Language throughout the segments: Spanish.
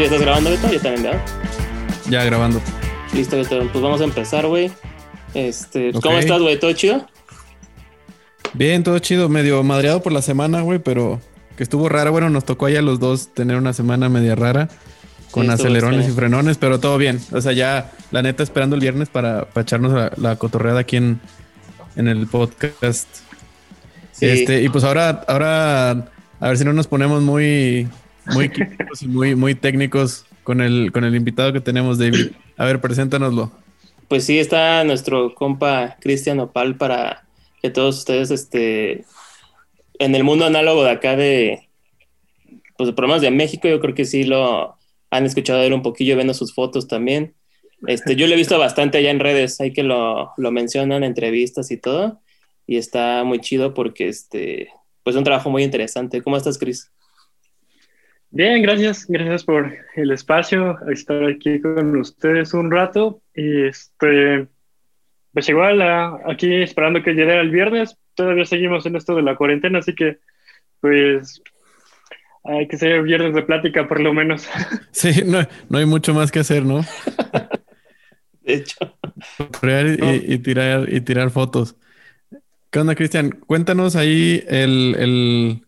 ¿Ya estás grabando, Beto? Yo también, ¿verdad? Ya grabando. Listo, Beto. Pues vamos a empezar, güey. Este. ¿Cómo estás, güey? ¿Todo chido? Bien, todo chido, medio madreado por la semana, güey, pero que estuvo rara. Bueno, nos tocó ya los dos tener una semana media rara, con Sí, acelerones y frenones, pero todo bien. O sea, ya la neta esperando el viernes para, para echarnos la, la cotorreada aquí en, en el podcast. Sí. Este, y pues ahora, ahora, a ver si no nos ponemos muy, muy químicos y muy, muy técnicos con el, con el invitado que tenemos, David. A ver, preséntanoslo. Pues sí, está nuestro compa Cristian Opal para que todos ustedes, este, en el mundo análogo de acá de, pues de problemas de México, yo creo que sí lo han escuchado él un poquillo, viendo sus fotos también. Este, yo lo he visto bastante allá en redes, hay que lo, lo mencionan, entrevistas y todo, y está muy chido porque, este, pues un trabajo muy interesante. ¿Cómo estás, Cris? Bien, gracias, gracias por el espacio, estar aquí con ustedes un rato y este, pues igual a- aquí esperando que llegue el viernes, todavía seguimos en esto de la cuarentena, así que pues hay que ser viernes de plática por lo menos. Sí, no, no hay mucho más que hacer, ¿no? De hecho, Crear y, y tirar y tirar fotos. ¿Qué onda, Cristian? Cuéntanos ahí el, el-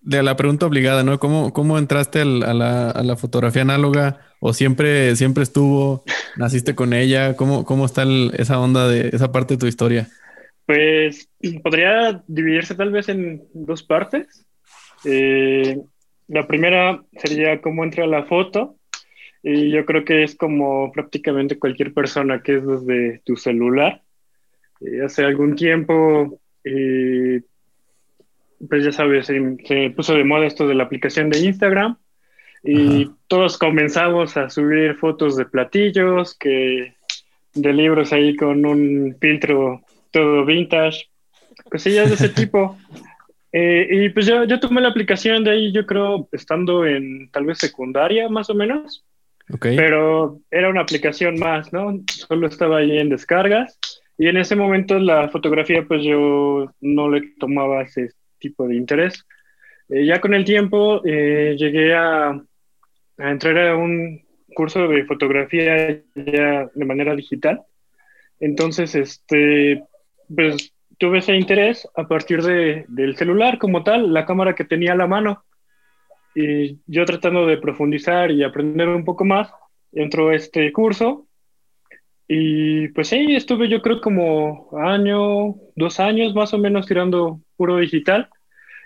de la pregunta obligada, ¿no? ¿Cómo, cómo entraste al- a, la, a la fotografía análoga? ¿O siempre, siempre estuvo? ¿Naciste con ella? ¿Cómo, cómo está el- esa onda de esa parte de tu historia? Pues podría dividirse tal vez en dos partes. Eh, la primera sería cómo entra la foto. Y yo creo que es como prácticamente cualquier persona que es desde tu celular. Eh, hace algún tiempo, eh, pues ya sabes, se, se puso de moda esto de la aplicación de Instagram. Y Ajá. todos comenzamos a subir fotos de platillos, que de libros ahí con un filtro todo vintage, cosillas de ese tipo. Eh, y pues yo, yo tomé la aplicación de ahí, yo creo, estando en tal vez secundaria más o menos, ¿Ok? pero era una aplicación más, ¿no? Solo estaba ahí en descargas y en ese momento la fotografía pues yo no le tomaba ese tipo de interés. Eh, ya con el tiempo eh, llegué a, a entrar a un curso de fotografía ya de manera digital. Entonces, este, pues tuve ese interés a partir de, del celular como tal, la cámara que tenía a la mano. Y yo tratando de profundizar y aprender un poco más, entró este curso. Y pues sí, estuve yo creo como año, dos años más o menos tirando puro digital.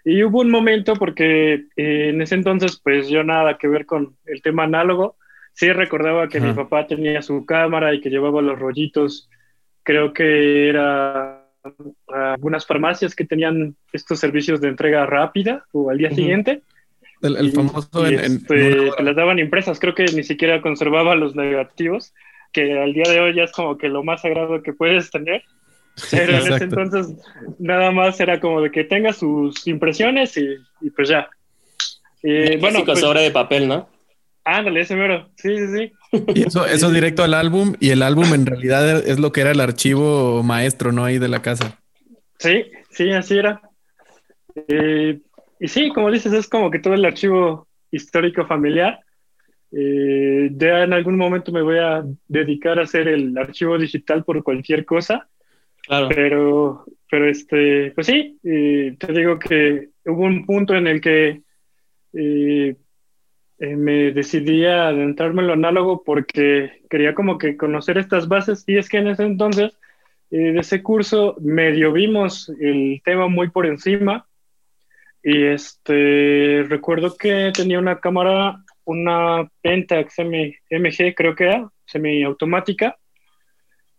Y hubo un momento porque eh, en ese entonces pues yo nada que ver con el tema análogo. Sí recordaba que Ajá. mi papá tenía su cámara y que llevaba los rollitos. Creo que era algunas farmacias que tenían estos servicios de entrega rápida o al día Ujú. siguiente. El, el Y- famoso y en, este, en las daban impresas, creo que ni siquiera conservaba los negativos, que al día de hoy ya es como que lo más sagrado que puedes tener. Pero en ese entonces nada más era como de que tenga sus impresiones y, y pues ya. Y, bueno, bueno, pues, sobre de papel, ¿no? ándale, ese mero. Sí, sí, sí. Y eso, eso directo al álbum, y el álbum en realidad es lo que era el archivo maestro, ¿no? Ahí de la casa. Sí, sí, así era. Eh, y sí, como dices, es como que todo el archivo histórico familiar. Eh, ya en algún momento me voy a dedicar a hacer el archivo digital por cualquier cosa, Pero, pero este, pues sí, eh, te digo que hubo un punto en el que eh, eh, me decidí a adentrarme en lo análogo porque quería como que conocer estas bases. Y es que en ese entonces eh, de ese curso medio vimos el tema muy por encima. Y este recuerdo que tenía una cámara, una Pentax M- MG creo que era, semiautomática.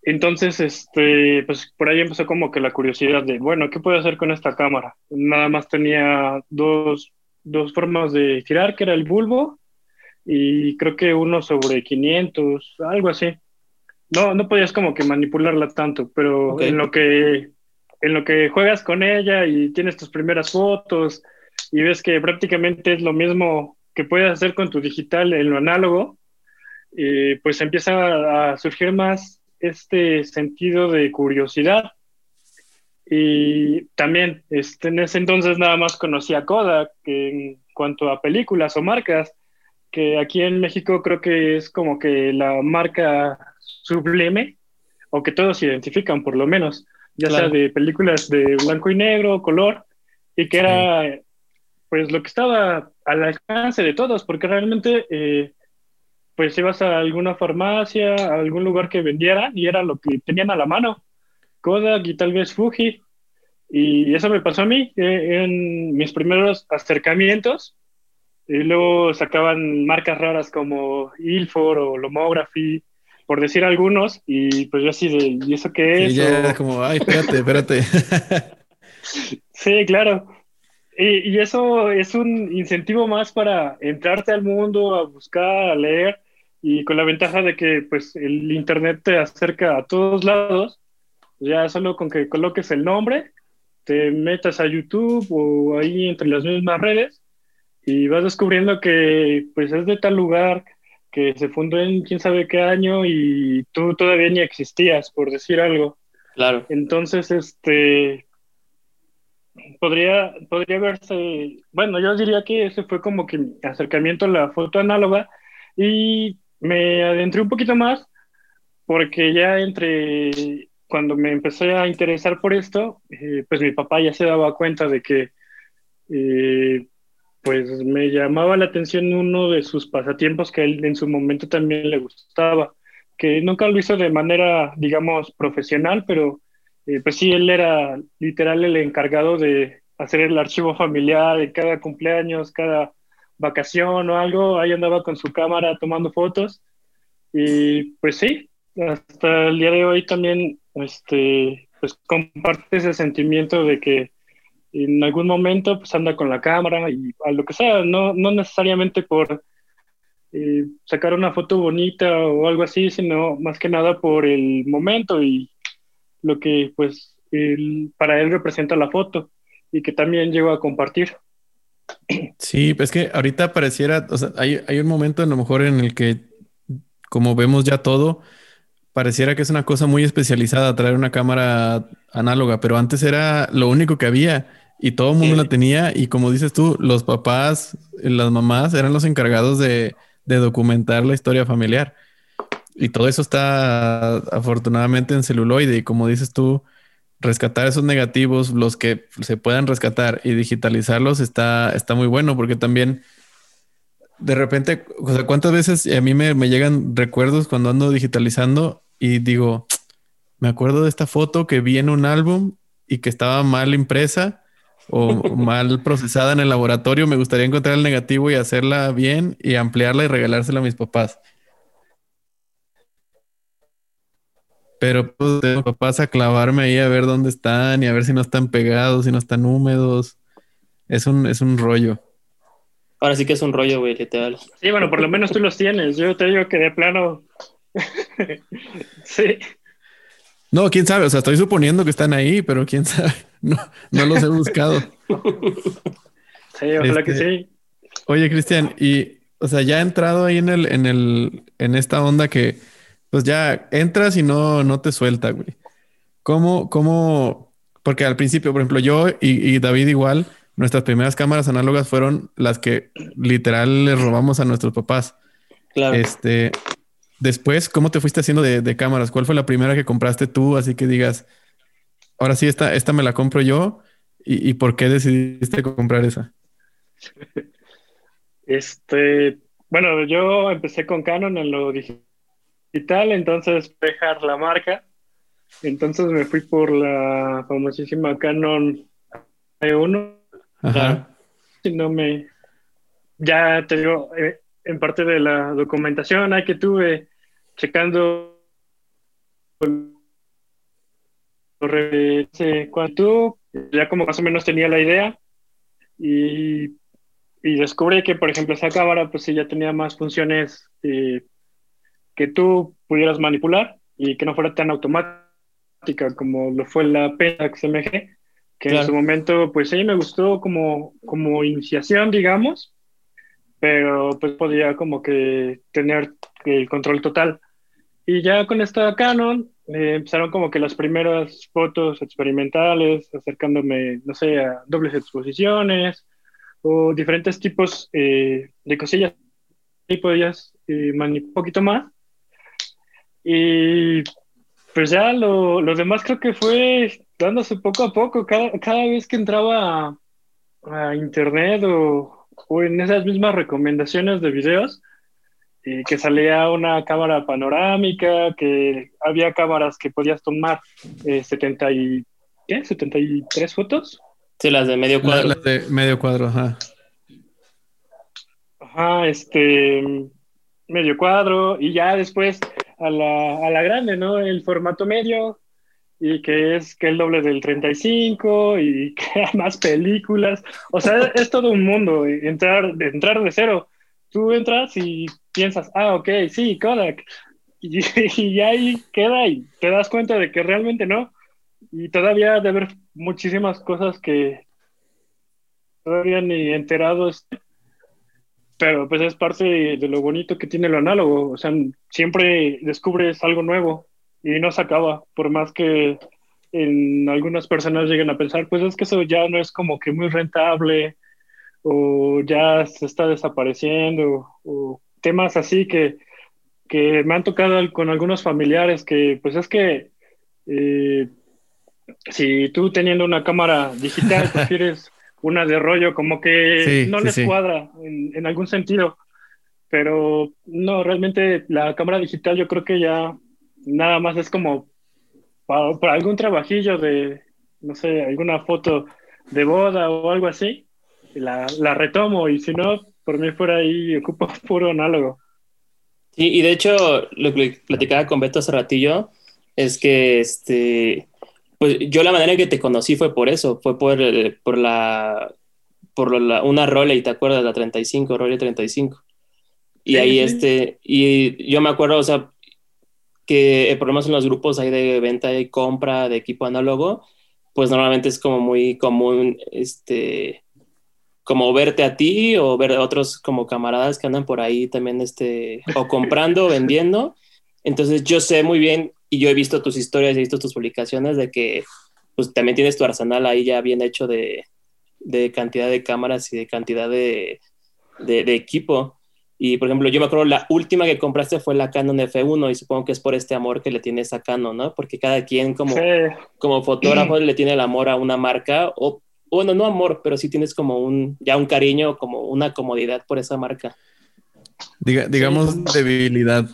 Entonces, este, pues por ahí empezó como que la curiosidad de, bueno, ¿qué puedo hacer con esta cámara? Nada más tenía dos, dos formas de girar, que era el bulbo y creo que uno sobre 500, algo así. No, no podías como que manipularla tanto, pero en lo que en lo que juegas con ella y tienes tus primeras fotos y ves que prácticamente es lo mismo que puedes hacer con tu digital en lo análogo, eh, pues empieza a surgir más este sentido de curiosidad. Y también este, en ese entonces nada más conocía Kodak que en cuanto a películas o marcas, que aquí en México creo que es como que la marca sublime, o que todos se identifican por lo menos, ya sea de películas de blanco y negro, color, y que era pues lo que estaba al alcance de todos, porque realmente eh, pues ibas a alguna farmacia, a algún lugar que vendiera y era lo que tenían a la mano, Kodak y tal vez Fuji, y eso me pasó a mí eh, en mis primeros acercamientos, y luego sacaban marcas raras como Ilford o Lomography, por decir algunos, y pues yo así de, ¿y eso qué es? Sí, ya como, ay, espérate, espérate. sí, claro. Y, y, eso es un incentivo más para entrarte al mundo, a buscar, a leer, y con la ventaja de que pues el internet te acerca a todos lados, ya solo con que coloques el nombre, te metas a YouTube o ahí entre las mismas redes y vas descubriendo que pues es de tal lugar que se fundó en quién sabe qué año y tú todavía ni existías, por decir algo. Claro. Entonces, este, podría, podría verse, bueno, yo diría que ese fue como que mi acercamiento a la foto análoga y me adentré un poquito más porque ya entre cuando me empecé a interesar por esto, eh, pues mi papá ya se daba cuenta de que eh, pues me llamaba la atención uno de sus pasatiempos que él en su momento también le gustaba, que nunca lo hizo de manera, digamos, profesional, pero eh, pues sí, él era literal el encargado de hacer el archivo familiar de cada cumpleaños, cada vacación o algo, ahí andaba con su cámara tomando fotos y pues sí, hasta el día de hoy también este, pues comparte ese sentimiento de que en algún momento pues anda con la cámara y a lo que sea, no, no necesariamente por eh, sacar una foto bonita o algo así, sino más que nada por el momento y lo que pues para él representa la foto y que también llegó a compartir. Sí, pues que ahorita pareciera, o sea, hay, hay un momento a lo mejor en el que como vemos ya todo, pareciera que es una cosa muy especializada traer una cámara análoga, pero antes era lo único que había y todo el mundo la tenía y como dices tú, los papás, las mamás eran los encargados de, documentar la historia familiar. Y todo eso está afortunadamente en celuloide y como dices tú, rescatar esos negativos, los que se puedan rescatar y digitalizarlos está, está muy bueno porque también de repente, o sea, ¿cuántas veces a mí me, me llegan recuerdos cuando ando digitalizando y digo, me acuerdo de esta foto que vi en un álbum y que estaba mal impresa o mal procesada en el laboratorio, me gustaría encontrar el negativo y hacerla bien y ampliarla y regalársela a mis papás. Pero pues tengo papás a clavarme ahí a ver dónde están y a ver si no están pegados, si no están húmedos. Es un, es un rollo. Ahora sí que es un rollo, güey, literal. Sí, bueno, por lo menos tú los tienes. Yo te digo que de plano. sí. No, quién sabe, o sea, estoy suponiendo que están ahí, pero quién sabe, no, no los he buscado. sí, ojalá que este, sí. Oye, Cristian, y, o sea, ya he entrado ahí en el, en el, en esta onda que, pues ya entras y no, no te suelta, güey. ¿Cómo, cómo? Porque al principio, por ejemplo, yo y, David igual, nuestras primeras cámaras análogas fueron las que literal le robamos a nuestros papás. Claro. Este, Después, ¿cómo te fuiste haciendo de, cámaras? ¿Cuál fue la primera que compraste tú? Así que digas, ahora sí, esta, esta me la compro yo. ¿Y, por qué decidiste comprar esa? Este, bueno, yo empecé con Canon en lo digital, entonces dejar la marca. Entonces me fui por la famosísima Canon E1. Ajá. Si no me. Ya te digo, eh, en parte de la documentación hay que tuve checando cuánto ya como más o menos tenía la idea y, y, descubrí que por ejemplo esa cámara pues sí ya tenía más funciones eh, que tú pudieras manipular y que no fuera tan automática como lo fue la Pentax MG que en su momento pues sí me gustó como, como iniciación digamos pero pues podía como que tener el control total. Y ya con esta Canon eh, empezaron como que las primeras fotos experimentales, acercándome, no sé, a dobles exposiciones o diferentes tipos eh, de cosillas ahí podías eh, manipular un poquito más. Y pues ya lo, lo, demás creo que fue dándose poco a poco. Cada, cada vez que entraba a, a internet o, o, en esas mismas recomendaciones de videos, y que salía una cámara panorámica, que había cámaras que podías tomar eh, 70 y, ¿qué? 73 fotos. Sí, las de medio cuadro. Las de medio cuadro, ajá. Ajá, este, medio cuadro, y ya después a la, a la grande, ¿no? El formato medio, y que es que el doble del 35 y que más películas. O sea, es todo un mundo, entrar, entrar de cero. Tú entras y piensas, ah, ok, sí, Kodak. Y, y ahí queda y te das cuenta de que realmente no. Y todavía de haber muchísimas cosas que todavía ni enterado estoy. Pero pues es parte de, de lo bonito que tiene lo análogo. O sea, siempre descubres algo nuevo y no se acaba, por más que en algunas personas lleguen a pensar, pues es que eso ya no es como que muy rentable o ya se está desapareciendo o temas así que, que me han tocado con algunos familiares que pues es que eh, si tú teniendo una cámara digital prefieres una de rollo, como que Sí, no sí, les sí. cuadra en, en algún sentido. Pero no, realmente la cámara digital yo creo que ya nada más es como para, para algún trabajillo de, no sé, alguna foto de boda o algo así, la, la retomo y si no, por mí fuera ahí ocupo puro análogo. Sí, y de hecho, lo que platicaba con Beto hace ratillo es que este, pues yo la manera en que te conocí fue por eso, fue por, eh, por la por la, una Roley, ¿te acuerdas? La 35, Roley 35. Y Sí, ahí sí. este, y yo me acuerdo, o sea, que el problema en los grupos ahí de venta y compra de equipo análogo, pues normalmente es como muy común, este, como verte a ti o ver a otros como camaradas que andan por ahí también, este, o comprando vendiendo. Entonces yo sé muy bien y yo he visto tus historias, he visto tus publicaciones de que pues también tienes tu arsenal ahí ya bien hecho de, de cantidad de cámaras y de cantidad de, de, de equipo. Y por ejemplo, yo me acuerdo la última que compraste fue la Canon F1 y supongo que es por este amor que le tienes a Canon, ¿no? Porque cada quien como, Sí, como fotógrafo le tiene el amor a una marca o bueno, no amor, pero sí tienes como un ya un cariño, como una comodidad por esa marca. Diga- digamos debilidad.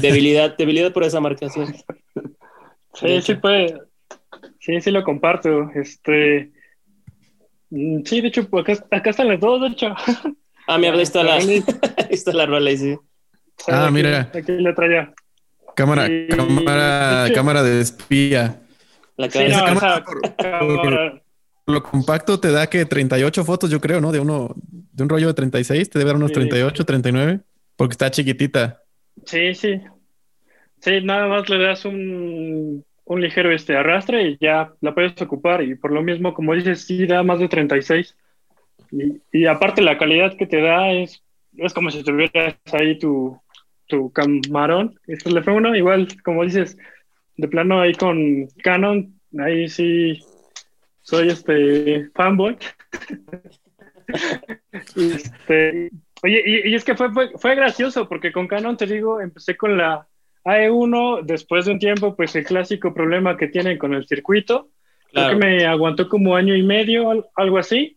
Debilidad, debilidad por esa marca, sí. Sí, puede. Sí, sí lo comparto. Este, mm, sí, de hecho, pues acá, acá están las dos, de hecho. Ah, mira, ahí está la, ahí está la rola, sí. Ah, Aquí- mira. Aquí la traía. Cámara, Sí, cámara, cámara de espía. La Sí, no, Esa esa cámara- cámara- Lo compacto te da que 38 fotos, yo creo, ¿no? De uno, de un rollo de 36, te debe dar unos Sí. 38, 39, porque está chiquitita. Sí, sí. Sí, nada más le das un, un ligero este arrastre y ya la puedes ocupar. Y por lo mismo, como dices, sí da más de 36. Y, y aparte la calidad que te da es, es como si tuvieras ahí tu, tu camarón. Es el F1, igual, como dices, de plano ahí con Canon, ahí sí soy este fanboy. Este, oye, y, y es que fue, fue, fue gracioso porque con Canon, te digo, empecé con la AE1, después de un tiempo, pues el clásico problema que tienen con el circuito, creo Claro. que me aguantó como año y medio, al- algo así,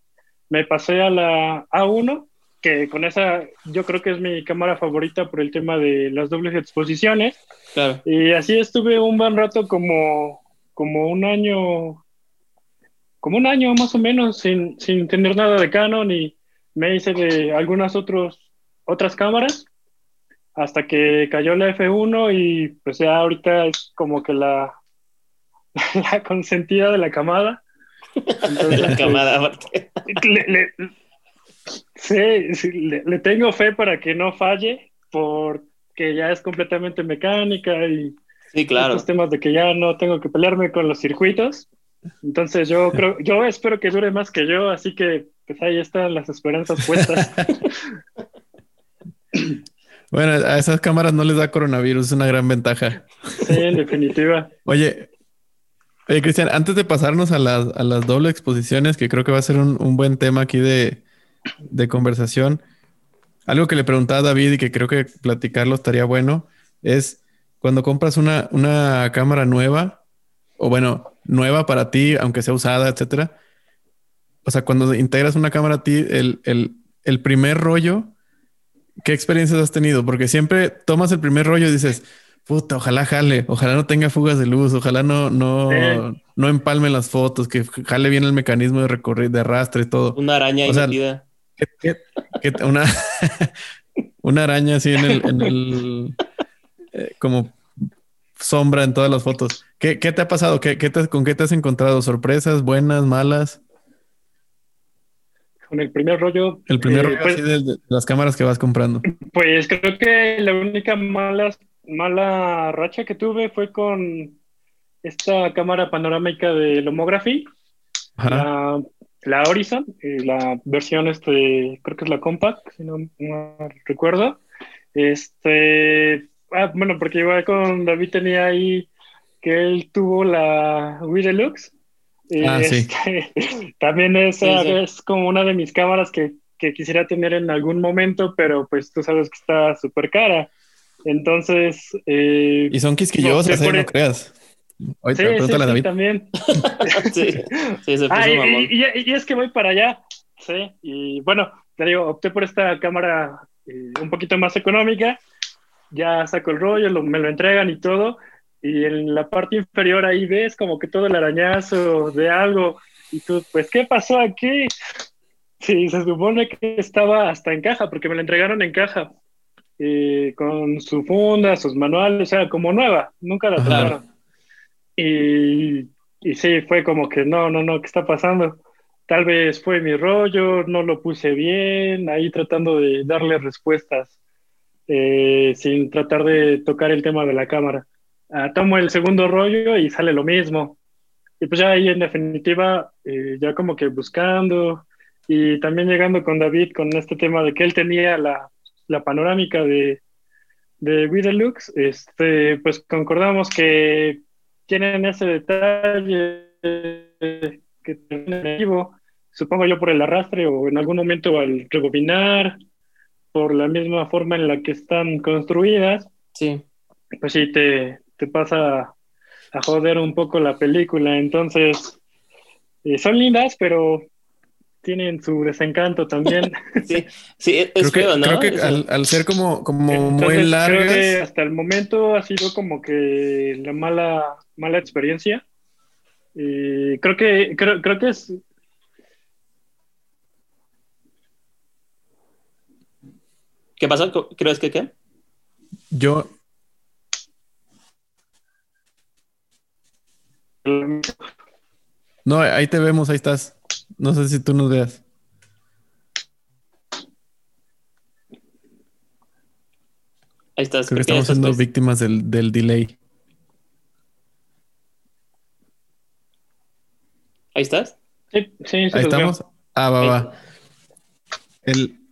me pasé a la A1, que con esa yo creo que es mi cámara favorita por el tema de las dobles exposiciones, Claro. y así estuve un buen rato como, como un año, como un año más o menos sin, sin tener nada de Canon y me hice de algunas otros, otras cámaras hasta que cayó la F1 y pues ya ahorita es como que la, la consentida de la camada. De la Entonces, camada. aparte. le, le- sí, sí, le, le tengo fe para que no falle, porque ya es completamente mecánica y Sí, claro. estos temas de que ya no tengo que pelearme con los circuitos. Entonces yo creo, yo espero que dure más que yo, así que pues ahí están las esperanzas puestas. Bueno, a esas cámaras no les da coronavirus, es una gran ventaja. Sí, en definitiva. Oye, oye, Cristian, antes de pasarnos a las, a las doble exposiciones, que creo que va a ser un, un buen tema aquí de, de conversación, algo que le preguntaba a David y que creo que platicarlo estaría bueno es cuando compras una, una cámara nueva, o bueno, nueva para ti, aunque sea usada, etcétera. O sea, cuando integras una cámara a ti, el, el, el primer rollo, ¿qué experiencias has tenido? Porque siempre tomas el primer rollo y dices, puta, ojalá jale, ojalá no tenga fugas de luz, ojalá no, no, no empalme las fotos, que jale bien el mecanismo de recorrido, de arrastre y todo. Una araña o una, una araña así en el, en el eh, como sombra en todas las fotos. ¿Qué, te ha pasado? ¿Qué, ¿Con qué te has encontrado? ¿Sorpresas, buenas, malas? Con el primer rollo. El primer eh, rollo pues de, las cámaras que vas comprando. Pues creo que la única mala, mala racha que tuve fue con esta cámara panorámica de Lomography. La, la, Horizon, eh, la versión, este, creo que es la Compact, si no, no recuerdo. Este, ah, bueno, porque igual con David tenía ahí que él tuvo la Wii Deluxe. Ah, sí. Este, también esa es como una de mis cámaras que, que, quisiera tener en algún momento, pero pues tú sabes que está súper cara. Entonces... Eh, y son quisquillosas, no, ¿eh? no creas. sí, sí, David. también. sí, sí, se ah, y, y, es que voy para allá. Sí, y bueno, te digo, opté por esta cámara eh, un poquito más económica. Ya saco el rollo, me lo entregan y todo y en la parte inferior ahí ves como que todo el arañazo de algo y tú, pues, ¿qué pasó aquí? Sí, se supone que estaba hasta en caja, porque me la entregaron en caja, eh, con su funda, sus manuales, o sea, como nueva, nunca la trajeron. Y, y sí, fue como que no, no, no, ¿qué está pasando? Tal vez fue mi rollo, no lo puse bien, ahí tratando de darle respuestas, eh, sin tratar de tocar el tema de la cámara. Ah, tomo el segundo rollo y sale lo mismo. Y pues ya ahí en definitiva, eh, ya como que buscando y también llegando con David con este tema de que él tenía la, la panorámica de, de Deluxe, este, pues concordamos que tienen ese detalle que vivo, supongo yo por el arrastre o en algún momento al rebobinar, por la misma forma en la que están construidas. Sí. Pues sí, te, te pasa a joder un poco la película. Entonces, eh, son lindas, pero tienen su desencanto también. Sí, sí es creo que, Creo que al, ser como, como muy largas... Creo que hasta el momento ha sido como que la mala, mala experiencia. Y creo que, creo, creo que es... ¿Qué pasó? ¿Crees que qué? Yo, No, ahí te vemos, ahí estás. No sé si tú nos veas. Ahí estás. Creo que estamos siendo víctimas del, del, delay. ¿Ahí estás? Sí, sí, Ahí estamos. Ah, va, va. El...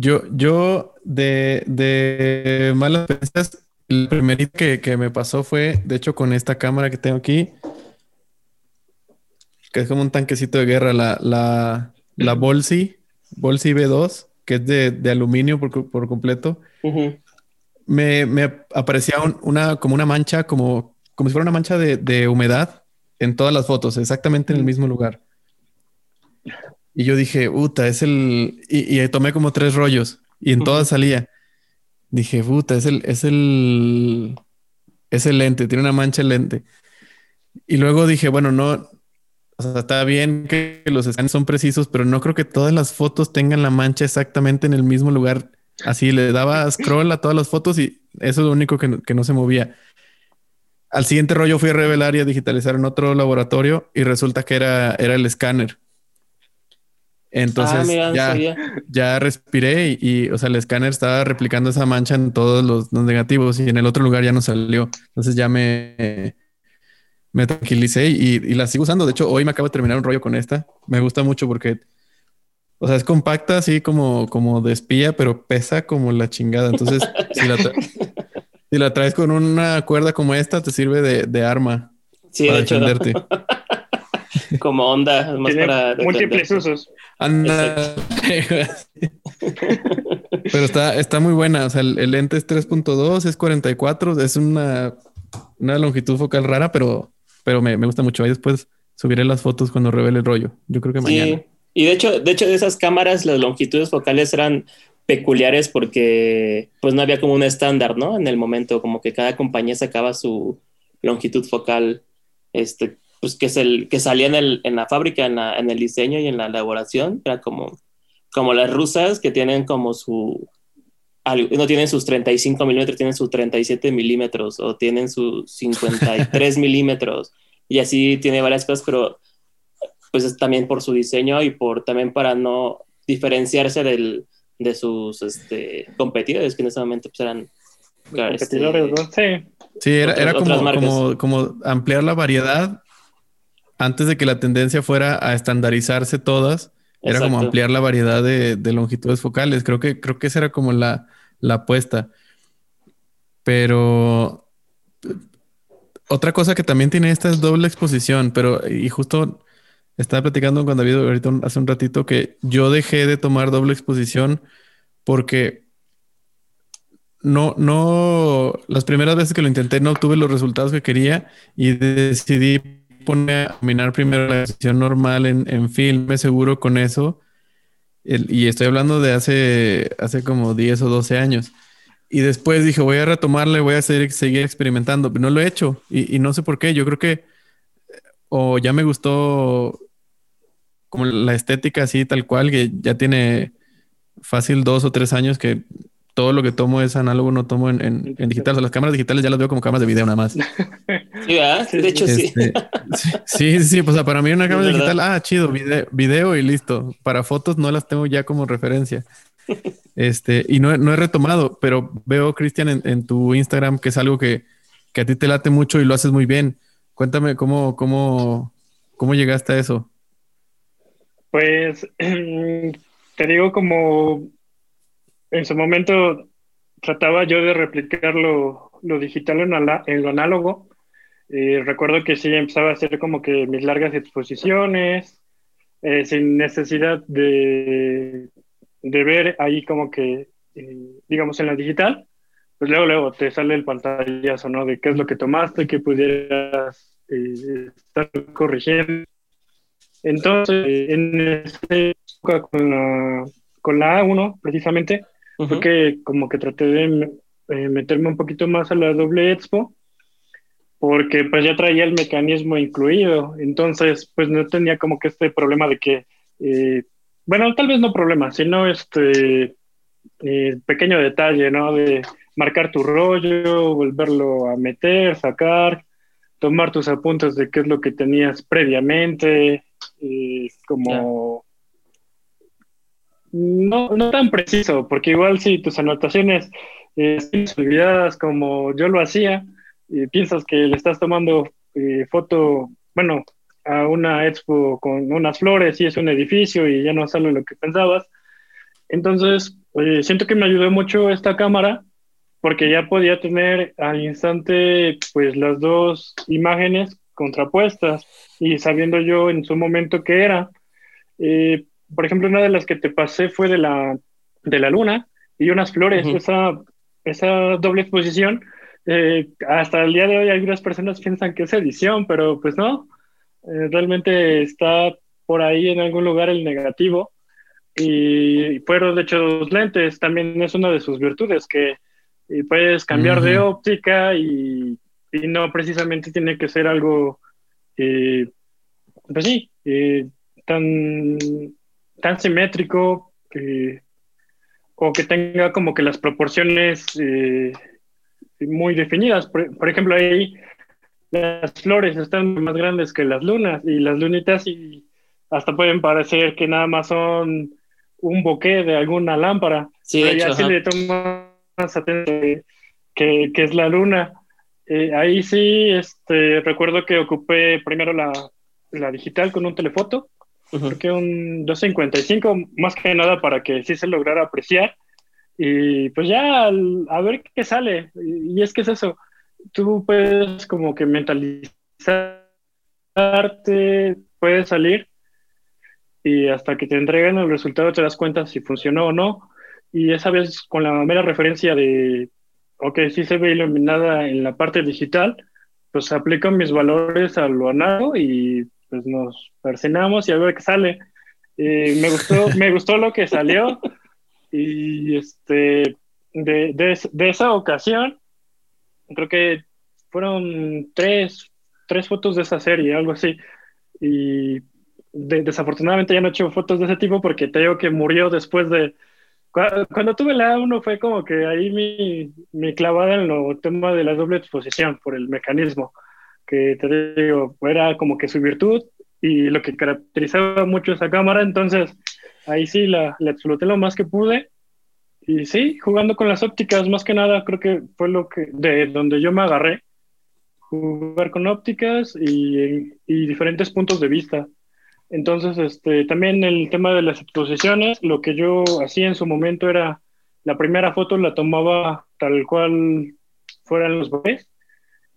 Yo, yo de, de malas experiencias, el primerito que, que, me pasó fue, de hecho, con esta cámara que tengo aquí, que es como un tanquecito de guerra, la, la, la Bolsi, Bolsi B2, que es de, de aluminio por, por completo. me, me, aparecía una, como una mancha, como, como si fuera una mancha de, de humedad en todas las fotos, exactamente en el mismo lugar. Y yo dije, puta, es el. Y, tomé como tres rollos y en todas salía. Dije, puta, es el, es el. Es el lente, tiene una mancha el lente. Y luego dije, bueno, no. O sea, está bien que los escanes son precisos, pero no creo que todas las fotos tengan la mancha exactamente en el mismo lugar. Así le daba scroll a todas las fotos y eso es lo único que, que no se movía. Al siguiente rollo fui a revelar y a digitalizar en otro laboratorio y resulta que era, era el escáner. Entonces ah, ya, ya respiré y, o sea, el escáner estaba replicando esa mancha en todos los, negativos y en el otro lugar ya no salió. Entonces ya me, me tranquilicé y, la sigo usando. De hecho, hoy me acabo de terminar un rollo con esta. Me gusta mucho porque, o sea, es compacta así como, como de espía, pero pesa como la chingada. Entonces, si, la traes con una cuerda como esta, te sirve de, arma para defenderte. como onda, más para múltiples usos. Anda. Pero está, está muy buena. O sea, el, lente es 3.2, es 44, es una, una longitud focal rara, pero, pero me, gusta mucho. Ahí después subiré las fotos cuando revele el rollo. Yo creo que mañana. Sí. Y de hecho, de hecho, de esas cámaras, las longitudes focales eran peculiares porque pues no había como un estándar, ¿no? En el momento, como que cada compañía sacaba su longitud focal, este, pues que, es el, que salía en, el, en la fábrica, en, la, en el diseño y en la elaboración, era como, como las rusas que tienen como su, no tienen sus 35 milímetros, tienen sus 37 milímetros o tienen sus 53 milímetros. Y así tiene varias cosas, pero pues es también por su diseño y por también para no diferenciarse del, de sus este, competidores que en ese momento pues eran competidores, este, Sí, era, era como, como, ampliar la variedad antes de que la tendencia fuera a estandarizarse todas. Era como ampliar la variedad de, de, longitudes focales. Creo que, creo que esa era como la, la apuesta. Pero otra cosa que también tiene esta es doble exposición, pero y justo estaba platicando con David ahorita hace un ratito que yo dejé de tomar doble exposición porque no, no, las primeras veces que lo intenté no obtuve los resultados que quería y decidí poner a minar primero la exposición normal en, en film, me seguro con eso. y estoy hablando de hace, hace como 10 o 12 años. Y después dije, voy a retomarle, voy a seguir, seguir experimentando. No lo he hecho y, y, no sé por qué. Yo creo que o ya me gustó como la estética así tal cual, que ya tiene fácil dos o tres años que todo lo que tomo es análogo, no tomo en, en, digital. O sea, las cámaras digitales ya las veo como cámaras de video nada más. Sí, ¿verdad? De hecho, sí. Este, sí, sí, sí. Pues para mí una cámara digital, ah, chido, video, video, y listo. Para fotos no las tengo ya como referencia. Este, y no, no he retomado, pero veo, Cristian, en, en, tu Instagram que es algo que, que, a ti te late mucho y lo haces muy bien. Cuéntame cómo, cómo, cómo llegaste a eso. Pues te digo como en su momento trataba yo de replicar lo, digital en, lo análogo. Eh, recuerdo que sí empezaba a hacer como que mis largas exposiciones, eh, sin necesidad de, de, ver ahí como que, eh, digamos, en la digital, pues luego, luego te sale el pantallazo, ¿no? De qué es lo que tomaste, que pudieras estar corrigiendo. Entonces, en época con la, con la A1, precisamente, fue que como que traté de eh, meterme un poquito más a la doble expo, porque pues ya traía el mecanismo incluido, entonces pues no tenía como que este problema de que, eh, bueno, tal vez no problema, sino este eh, pequeño detalle, ¿no? De marcar tu rollo, volverlo a meter, sacar, tomar tus apuntes de qué es lo que tenías previamente, como... No, no tan preciso, porque igual si tus anotaciones eh, olvidadas como yo lo hacía, y piensas que le estás tomando eh, foto, bueno, a una expo con unas flores y es un edificio y ya no sale lo que pensabas. Entonces, siento que me ayudó mucho esta cámara porque ya podía tener al instante pues las dos imágenes contrapuestas y sabiendo yo en su momento qué era. Eh, por ejemplo, una de las que te pasé fue de la, de la luna y unas flores, esa, esa doble exposición. Eh, hasta el día de hoy algunas personas piensan que es edición, pero pues no, eh, realmente está por ahí en algún lugar el negativo. Y fueron de hecho dos lentes, también es una de sus virtudes, que puedes cambiar de óptica y y no precisamente tiene que ser algo, eh, pues sí, eh, tan, tan simétrico o que tenga como que las proporciones eh, muy definidas. Por, ejemplo, ahí las flores están más grandes que las lunas y las lunitas y hasta pueden parecer que nada más son un boquete de alguna lámpara. Sí, de hecho, así le tomas atención que, que es la luna. Eh, ahí sí, este, recuerdo que ocupé primero la, la digital con un telefoto, porque un 255, más que nada para que sí se lograra apreciar. Y pues ya, a ver qué sale. Y, es que es eso, tú puedes como que mentalizar arte puede salir y hasta que te entregan el resultado te das cuenta si funcionó o no. Y esa vez con la mera referencia de, ok, sí se ve iluminada en la parte digital, pues aplico mis valores a lo análogo y pues nos persinamos y a ver qué sale. me, gustó, me gustó lo que salió y este, de, de, esa ocasión, creo que fueron tres, tres fotos de esa serie, algo así. Y desafortunadamente ya no he hecho fotos de ese tipo porque te digo que murió después de... Cuando, tuve la A1 fue como que ahí mi, mi clavada en lo tema de la doble exposición por el mecanismo, que te digo, era como que su virtud y lo que caracterizaba mucho esa cámara, entonces ahí sí la, la exploté lo más que pude y sí, jugando con las ópticas, más que nada, creo que fue lo que, de donde yo me agarré, jugar con ópticas y, y diferentes puntos de vista. Entonces, este, también el tema de las exposiciones, lo que yo hacía en su momento era, la primera foto la tomaba tal cual fueran los bebés,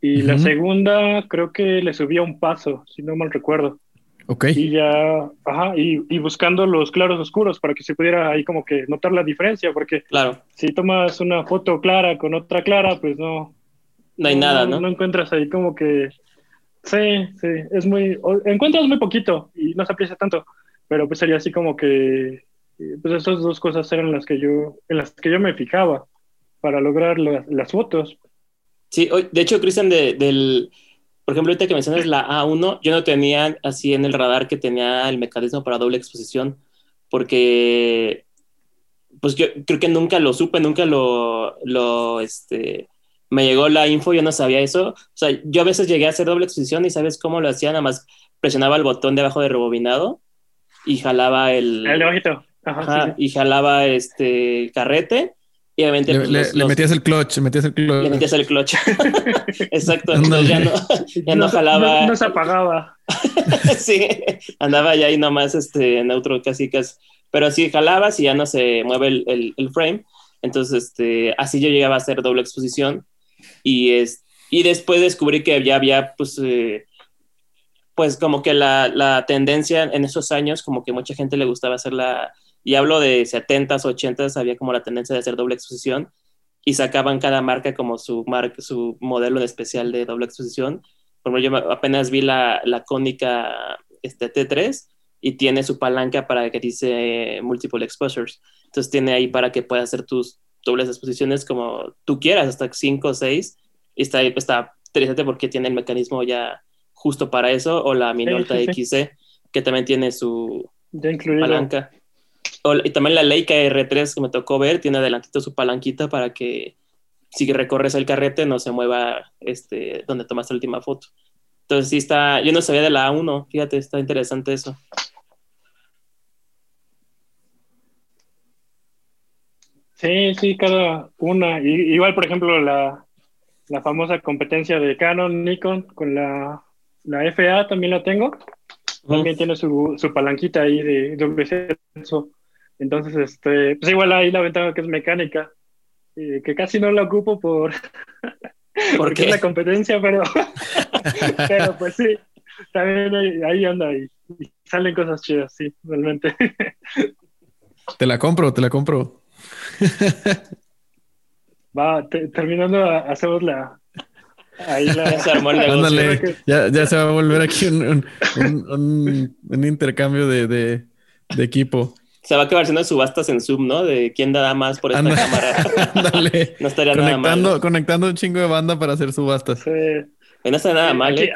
y la segunda creo que le subía un paso, si no mal recuerdo. Ok. Y ya, ajá, y, y, buscando los claros oscuros para que se pudiera ahí como que notar la diferencia, porque claro. si tomas una foto clara con otra clara, pues no. No hay nada, ¿no? No encuentras ahí como que. Sí, sí, es muy. Encuentras muy poquito y no se aprecia tanto, pero pues sería así como que. Pues esas dos cosas eran las que yo, en las que yo me fijaba para lograr las fotos. Sí, de hecho, Cristian, de, del por ejemplo, ahorita que mencionas la A1, yo no tenía así en el radar que tenía el mecanismo para doble exposición, porque pues yo creo que nunca lo supe, nunca lo, lo, este, me llegó la info, yo no sabía eso. O sea, yo a veces llegué a hacer doble exposición y ¿sabes cómo lo hacía? Nada más presionaba el botón de abajo de rebobinado y jalaba el... El ojito. Ajá, y jalaba este carrete y obviamente, le, pues, metías el clutch, metías el clutch. Le metías el clutch. Exacto. Entonces ya no, ya no, jalaba. No, se apagaba. sí, andaba ya ahí nomás este, neutro casi casi. Pero así jalabas y ya no se mueve el, el, frame. Entonces, este, así yo llegaba a hacer doble exposición. Y, es, y después descubrí que ya había, pues, eh, pues como que la, la tendencia en esos años, como que mucha gente le gustaba hacer la y hablo de 70s, 80s, había como la tendencia de hacer doble exposición y sacaban cada marca como su, marca, su modelo especial de doble exposición. Por ejemplo, yo apenas vi la, la cónica este, T3 y tiene su palanca para que dice multiple exposures. Entonces tiene ahí para que puedas hacer tus dobles exposiciones como tú quieras, hasta 5 o 6. Y está, está interesante porque tiene el mecanismo ya justo para eso, o la Minolta XC, que también tiene su palanca y también la Leica R3 que me tocó ver, tiene adelantito su palanquita para que si recorres el carrete no se mueva este, donde tomaste la última foto. Entonces sí está, yo no sabía de la A1, fíjate, está interesante eso. Sí, sí, cada una. igual, por ejemplo, la, la, famosa competencia de Canon, Nikon, con la, la FA también la tengo. También tiene su, su, palanquita ahí de doble entonces, este, pues igual ahí la ventaja que es mecánica, que casi no la ocupo por porque es la competencia, pero, pero pues sí, también ahí, anda y, salen cosas chidas, sí, realmente. Te la compro, te la compro. Va, terminando, hacemos la, Ahí la... se armó el negocio. ya, ya, se va a volver aquí un, un, un, intercambio de, de, de, equipo se va a acabar haciendo subastas en Zoom, ¿no? De quién da más por esta cámara. Dale. no estaría nada mal. Conectando un chingo de banda para hacer subastas. Sí. No estaría nada mal, ¿eh?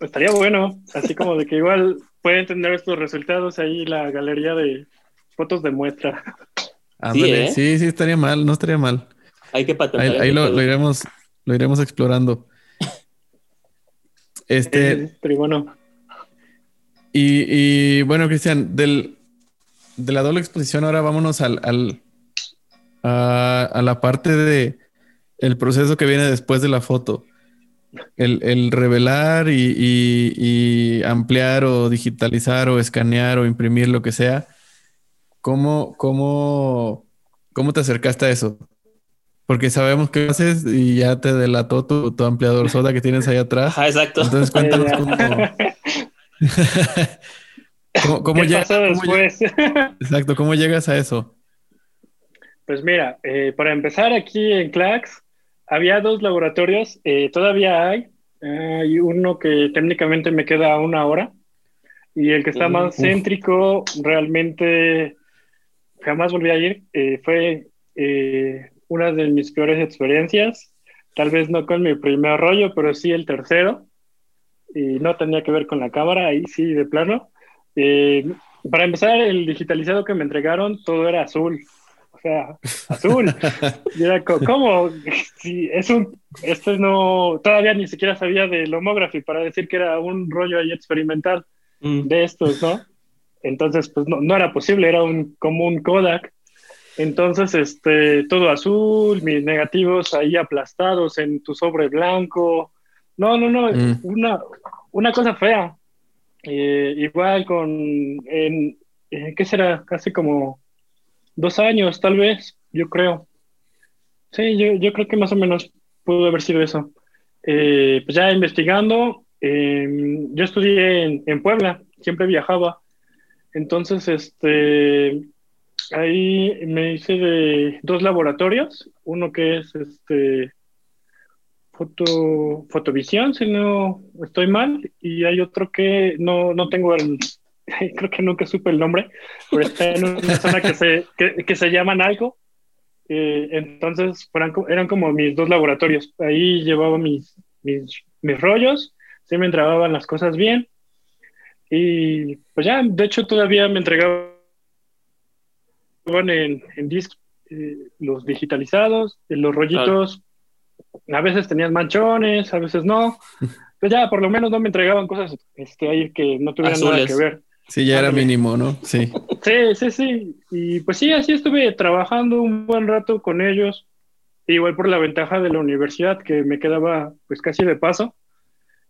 Estaría bueno. Así como de que igual pueden tener estos resultados ahí la galería de fotos de muestra. sí, ¿eh? sí, sí, estaría mal, no estaría mal. Hay que patentar. Ahí, lo, iremos, lo iremos explorando. Este. pero bueno. Y, y bueno, Cristian, del, de la doble exposición, ahora vámonos al, al a, la parte de el proceso que viene después de la foto. El, revelar y, ampliar o digitalizar o escanear o imprimir lo que sea. ¿Cómo, cómo, cómo te acercaste a eso? Porque sabemos que haces y ya te delató tu, tu ampliador soda que tienes ahí atrás. Ah, exacto. Entonces cuéntanos cómo... ¿Cómo, cómo ¿Qué llegas, pasó cómo después? lleg- exacto, ¿cómo llegas a eso? Pues mira, eh, para empezar aquí en Clax, había dos laboratorios, eh, todavía hay. Hay uno que técnicamente me queda a una hora y el que está más Uf. céntrico, realmente jamás volví a ir. Eh, fue eh, una de mis peores experiencias, tal vez no con mi primer rollo, pero sí el tercero. Y no tenía que ver con la cámara, ahí sí, de plano. Eh, para empezar, el digitalizado que me entregaron, todo era azul. O sea, azul. Y era ¿cómo? Si es un, este no, todavía ni siquiera sabía del homography para decir que era un rollo ahí experimental Mm. de estos, ¿no? Entonces, pues no, no era posible, era un, como un Kodak. Entonces, este, todo azul, mis negativos ahí aplastados en tu sobre blanco. No, no, no, Mm. una, una cosa fea. Eh, igual con, en, eh, ¿qué será? Casi como dos años, tal vez, yo creo. Sí, yo, yo creo que más o menos pudo haber sido eso. Eh, pues ya investigando, eh, yo estudié en, en Puebla, siempre viajaba. Entonces, este, ahí me hice de dos laboratorios, uno que es este, foto, fotovisión, si no estoy mal, y hay otro que no, no tengo el, creo que nunca supe el nombre, pero está en una zona que se, que, que se llaman algo. Eh, entonces fueran, co- eran como mis dos laboratorios. Ahí llevaba mis, mis, mis rollos, sí me entregaban las cosas bien. Y pues ya, de hecho, todavía me entregaban en, en disc eh, los digitalizados, los rollitos. A veces tenían manchones, a veces no. Pues ya, por lo menos no me entregaban cosas este, ahí que no tuvieran nada Azules. que ver. Sí, ya era mínimo, ¿no? Sí. Sí, sí, sí. Y pues sí, así estuve trabajando un buen rato con ellos. Igual por la ventaja de la universidad que me quedaba pues casi de paso.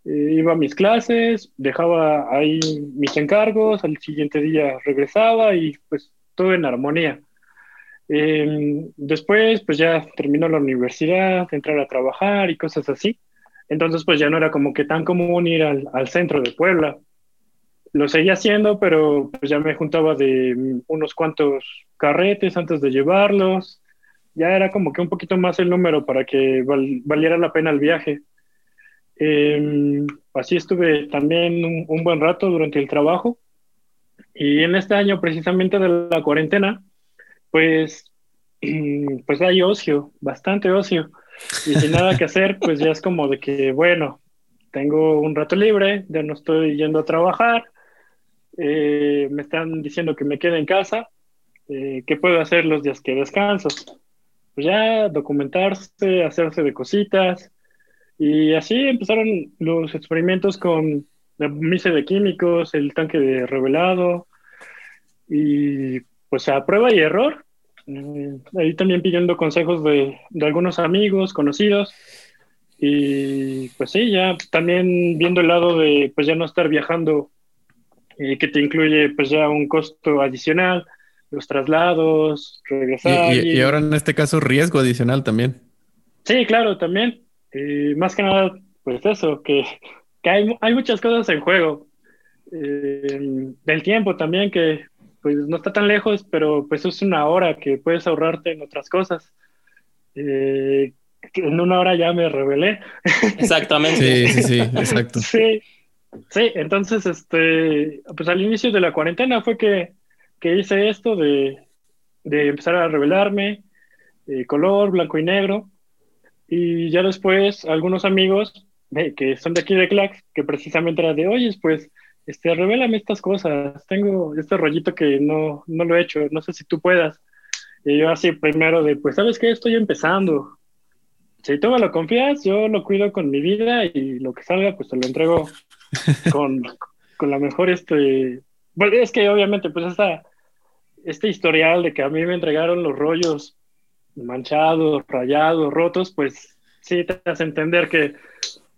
Eh, iba a mis clases, dejaba ahí mis encargos, al siguiente día regresaba y pues todo en armonía. Eh, después pues ya terminó la universidad, entrar a trabajar y cosas así. Entonces pues ya no era como que tan común ir al, al centro de Puebla lo seguía haciendo, pero pues ya me juntaba de unos cuantos carretes antes de llevarlos. Ya era como que un poquito más el número para que val- valiera la pena el viaje. Eh, así estuve también un, un buen rato durante el trabajo. Y en este año, precisamente de la cuarentena, pues, pues hay ocio, bastante ocio. Y sin nada que hacer, pues ya es como de que, bueno, tengo un rato libre, ya no estoy yendo a trabajar, eh, me están diciendo que me quede en casa, eh, ¿qué puedo hacer los días que descanso? Pues ya documentarse, hacerse de cositas, y así empezaron los experimentos con la misa de químicos, el tanque de revelado, y pues a prueba y error. Eh, ahí también pidiendo consejos de, de algunos amigos, conocidos, y pues sí, ya también viendo el lado de pues ya no estar viajando, eh, que te incluye pues ya un costo adicional, los traslados, Y, regresar. y- y ahora en este caso riesgo adicional también. Sí, claro, también. Eh, más que nada, pues eso, que, que hay, hay muchas cosas en juego. Eh, del tiempo también, que pues no está tan lejos, pero pues es una hora que puedes ahorrarte en otras cosas. Eh, en una hora ya me revelé. Exactamente. Sí, sí, sí, exacto. Sí, sí, entonces, este, pues al inicio de la cuarentena fue que, que hice esto de, de empezar a revelarme, eh, color, blanco y negro, y ya después algunos amigos eh, que son de aquí de Clax, que precisamente era de, oye, pues, este, revélame estas cosas, tengo este rollito que no, no lo he hecho, no sé si tú puedas. Y yo así primero de, pues, ¿sabes qué? Estoy empezando. Si tú me lo confías, yo lo cuido con mi vida y lo que salga, pues te lo entrego con, con la mejor, este... Bueno, es que obviamente, pues esta, este historial de que a mí me entregaron los rollos manchados, rayados, rotos, pues sí te hace entender que,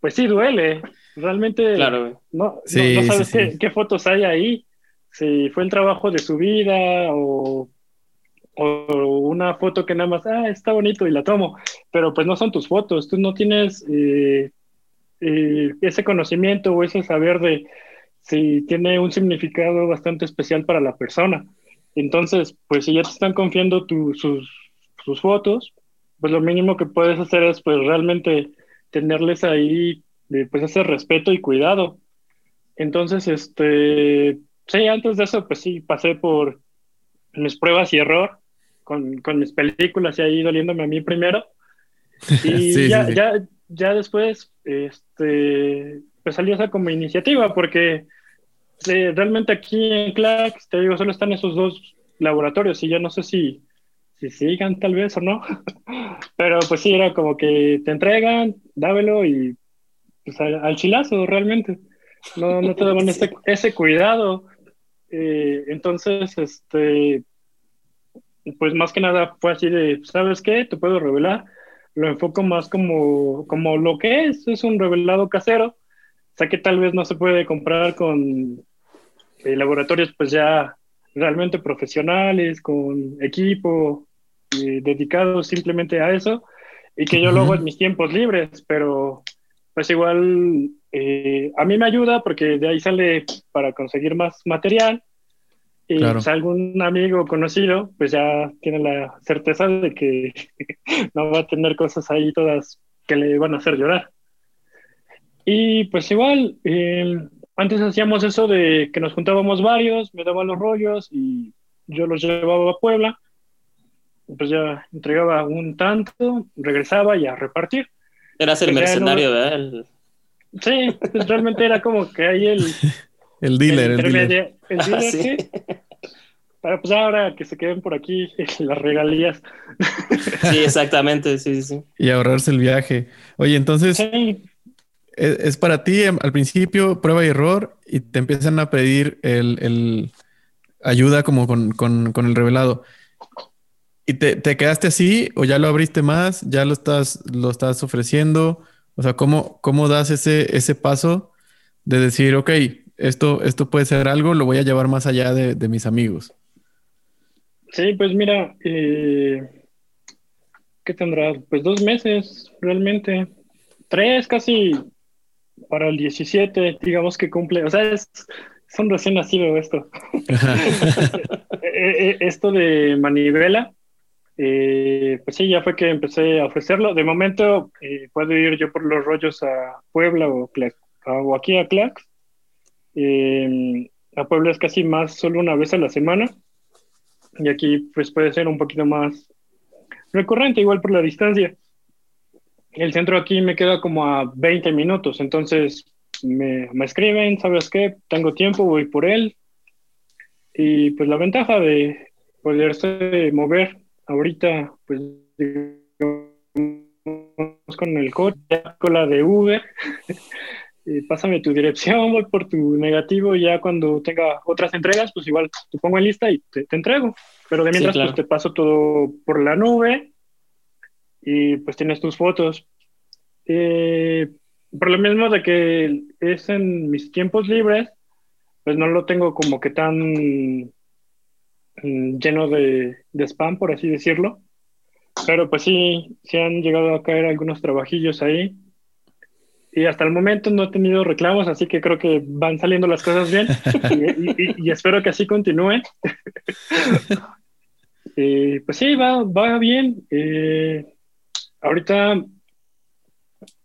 pues sí duele. Realmente Claro, no, Sí, no, no sabes sí, sí. Qué, qué fotos hay ahí, si fue el trabajo de su vida o o una foto que nada más, ah, está bonito y la tomo, pero pues no son tus fotos, tú no tienes eh, eh, ese conocimiento o ese saber de si tiene un significado bastante especial para la persona. Entonces, pues si ya te están confiando sus, sus fotos, pues lo mínimo que puedes hacer es pues realmente tenerles ahí pues ese respeto y cuidado. Entonces, este, sí, antes de eso, pues sí, pasé por mis pruebas y error con, con mis películas y ahí doliéndome a mí primero. Y ya, ya, ya después, este, pues salió esa como iniciativa porque realmente aquí en Clax, te digo, solo están esos dos laboratorios y ya no sé si, si sigan tal vez o no. Pero pues sí, era como que te entregan, dámelo y pues al, chilazo realmente. No, no te daban ese, ese cuidado. Eh, entonces, este, pues más que nada fue así de, ¿sabes qué? Te puedo revelar. Lo enfoco más como, como lo que es, es un revelado casero. O sea que tal vez no se puede comprar con eh, laboratorios pues ya realmente profesionales, con equipo eh, dedicado simplemente a eso, y que yo lo hago en mis tiempos libres, pero pues igual eh, a mí me ayuda porque de ahí sale para conseguir más material y si pues, algún amigo conocido, pues ya tiene la certeza de que no va a tener cosas ahí todas que le van a hacer llorar. Y pues igual, eh, antes hacíamos eso de que nos juntábamos varios, me daban los rollos y yo los llevaba a Puebla. Pues ya entregaba un tanto, regresaba y a repartir. Eras el pues mercenario, ¿verdad? Sí, realmente era como que ahí el, el dealer, el, dealer. El dealer ah, ¿sí? Para pues ahora que se queden por aquí las regalías. Sí, exactamente, sí, sí. Y ahorrarse el viaje. Oye, entonces, es, para ti em, al principio prueba y error y te empiezan a pedir el, ayuda como con, el revelado. ¿Y te, quedaste así o ya lo abriste más? ¿Ya lo estás, lo estás ofreciendo? O sea, ¿cómo, cómo das ese, ese paso de decir, ok, esto, esto puede ser algo, lo voy a llevar más allá de, mis amigos? Sí, pues mira, eh, ¿qué tendrá? Pues dos meses realmente, tres casi para el 17, digamos que cumple, o sea, es, son recién nacido esto. Eh, eh, esto de manivela, pues sí, ya fue que empecé a ofrecerlo. De momento puedo ir yo por los rollos a Puebla o, o aquí a Clax eh, a Puebla es casi más solo una vez a la semana y aquí pues puede ser un poquito más recurrente, igual por la distancia. El centro aquí me queda como a 20 minutos, entonces me, me escriben, ¿sabes qué? Tengo tiempo, voy por él. Y pues la ventaja de poderse mover ahorita, pues con el coche, con la de Uber, pásame tu dirección, voy por tu negativo y ya cuando tenga otras entregas, pues igual te pongo en lista y te, entrego. Pero de mientras, pues te paso todo por la nube y pues tienes tus fotos. Eh, por lo mismo de que es en mis tiempos libres, pues no lo tengo como que tan lleno de, de spam, por así decirlo. Pero pues sí, sí han llegado a caer algunos trabajillos ahí y hasta el momento no he tenido reclamos, así que creo que van saliendo las cosas bien y, espero que así continúe. Eh, pues sí, va, va bien. Eh, ahorita, eh,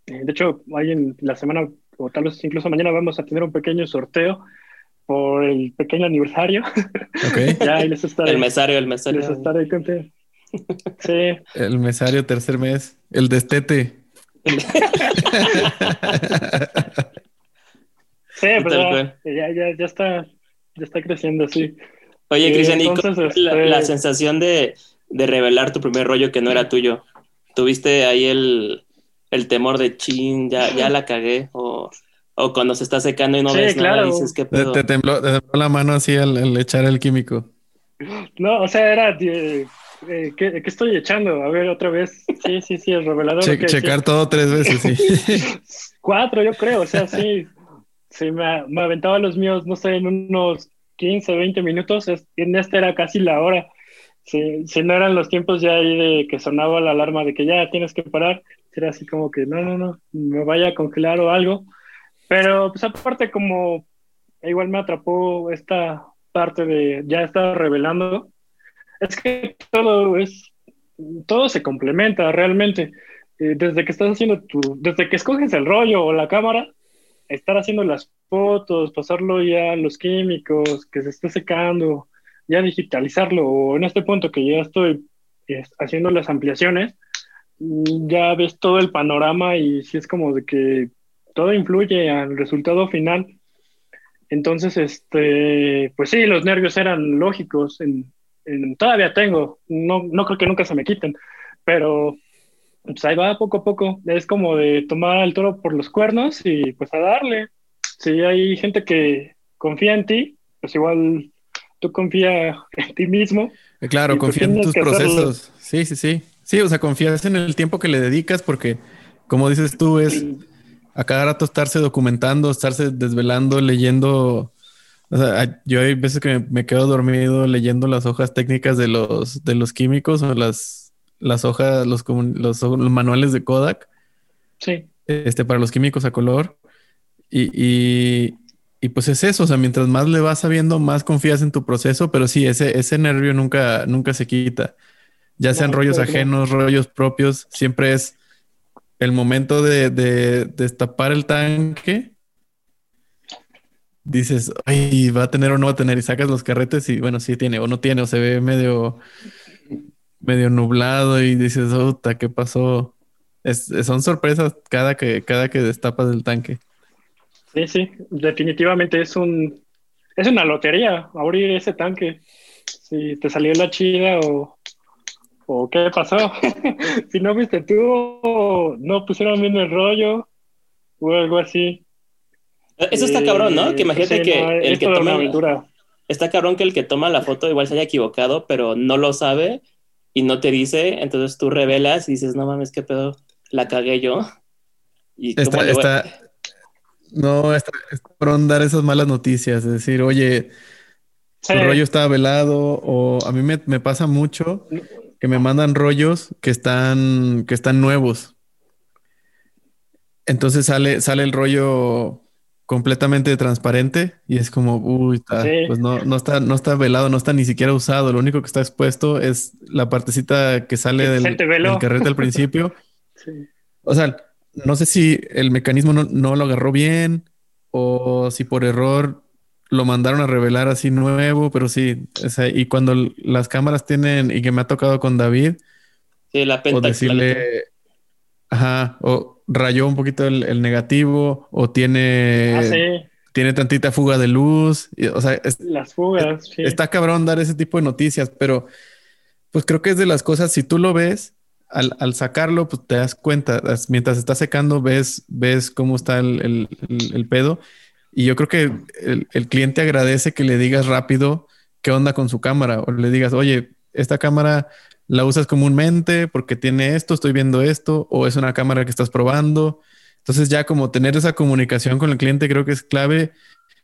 de hecho, hay en la semana, o tal vez incluso mañana, vamos a tener un pequeño sorteo por el pequeño aniversario. el mesario, el mesario. Les estaré Sí. El mesario, tercer mes. El destete. sí, pues ya, ya, ya, está, ya está creciendo, sí. Oye, Cristian, la, este sensación de, de, revelar tu primer rollo que no era tuyo? ¿Tuviste ahí el, el temor de chin, ya, ya la cagué? O, o cuando se está secando y no ves nada, dices que te, tembló, te tembló la mano así al, echar el químico. No, o sea, era eh, ¿qué, estoy echando? A ver, otra vez. Sí, sí, sí, el revelador. checar todo tres veces, sí. Cuatro, yo creo, o sea, sí. Sí, me, me, aventaba los míos, no sé, en unos 15, 20 minutos. En este era casi la hora. si, si no eran los tiempos ya ahí de que sonaba la alarma de que ya tienes que parar, era así como que no, no, no, me vaya a congelar o algo. Pero pues aparte como igual me atrapó esta parte de ya estar revelando, es que todo es, todo se complementa realmente. Eh, desde que estás haciendo tu, desde que escoges el rollo o la cámara, estar haciendo las fotos, pasarlo ya a los químicos, que se esté secando, ya digitalizarlo, o en este punto que ya estoy haciendo las ampliaciones, mm, ya ves todo el panorama y si es como de que todo influye al resultado final. Entonces, este, pues sí, los nervios eran lógicos, en, todavía tengo, no, no creo que nunca se me quiten, pero pues ahí va poco a poco, es como de tomar al toro por los cuernos y pues a darle. Si hay gente que confía en ti, pues igual tú confía en ti mismo. Eh, claro, confía en tus procesos. Sí, sí, sí. Sí, o sea, confías en el tiempo que le dedicas porque, como dices tú, es a cada rato estarse documentando, estarse desvelando, leyendo. O sea, yo hay veces que me, quedo dormido leyendo las hojas técnicas de los, de los químicos o las, las hojas, los, los, los manuales de Kodak. Sí. Este, para los químicos a color. Y, y, y, pues es eso, o sea, mientras más le vas sabiendo, más confías en tu proceso, pero sí, ese, ese nervio nunca, nunca se quita. Ya sean rollos ajenos, rollos propios, siempre es el momento de, destapar el tanque, dices, ay, va a tener o no va a tener, y sacas los carretes y bueno, sí tiene o no tiene, o se ve medio, medio nublado y dices, puta, ¿qué pasó? son sorpresas cada que, cada que destapas el tanque. Sí, sí, definitivamente es un es una lotería abrir ese tanque. Si te salió la chida o, ¿O qué pasó? si no viste tú, no pusieron bien el rollo o algo así. Eso está cabrón, ¿no? Que imagínate que el que toma. Está cabrón que el que toma la foto igual se haya equivocado, pero no lo sabe y no te dice. Entonces tú revelas y dices, no mames, qué pedo, la cagué yo. Y está, está... No, está, por dar esas malas noticias. Es decir, oye, su rollo estaba velado o a mí me, me pasa mucho que me mandan rollos que están, que están nuevos. Entonces sale, sale el rollo completamente transparente y es como, uy, pues no, no, está, no está velado, no está ni siquiera usado. Lo único que está expuesto es la partecita que sale del, del, carrete al principio. O sea, no sé si el mecanismo no, no, lo agarró bien o si por error lo mandaron a revelar así nuevo, pero sí, y cuando las cámaras tienen, y que me ha tocado con David, sí, la o decirle, ajá, o rayó un poquito el, negativo, o tiene, ah, tiene tantita fuga de luz, o sea, las fugas, está cabrón dar ese tipo de noticias, pero pues creo que es de las cosas, si tú lo ves, al, al, sacarlo, pues te das cuenta, mientras está secando, ves, ves cómo está el, el, el pedo y yo creo que el, cliente agradece que le digas rápido qué onda con su cámara o le digas, oye, esta cámara la usas comúnmente porque tiene esto, estoy viendo esto, o es una cámara que estás probando. Entonces ya como tener esa comunicación con el cliente creo que es clave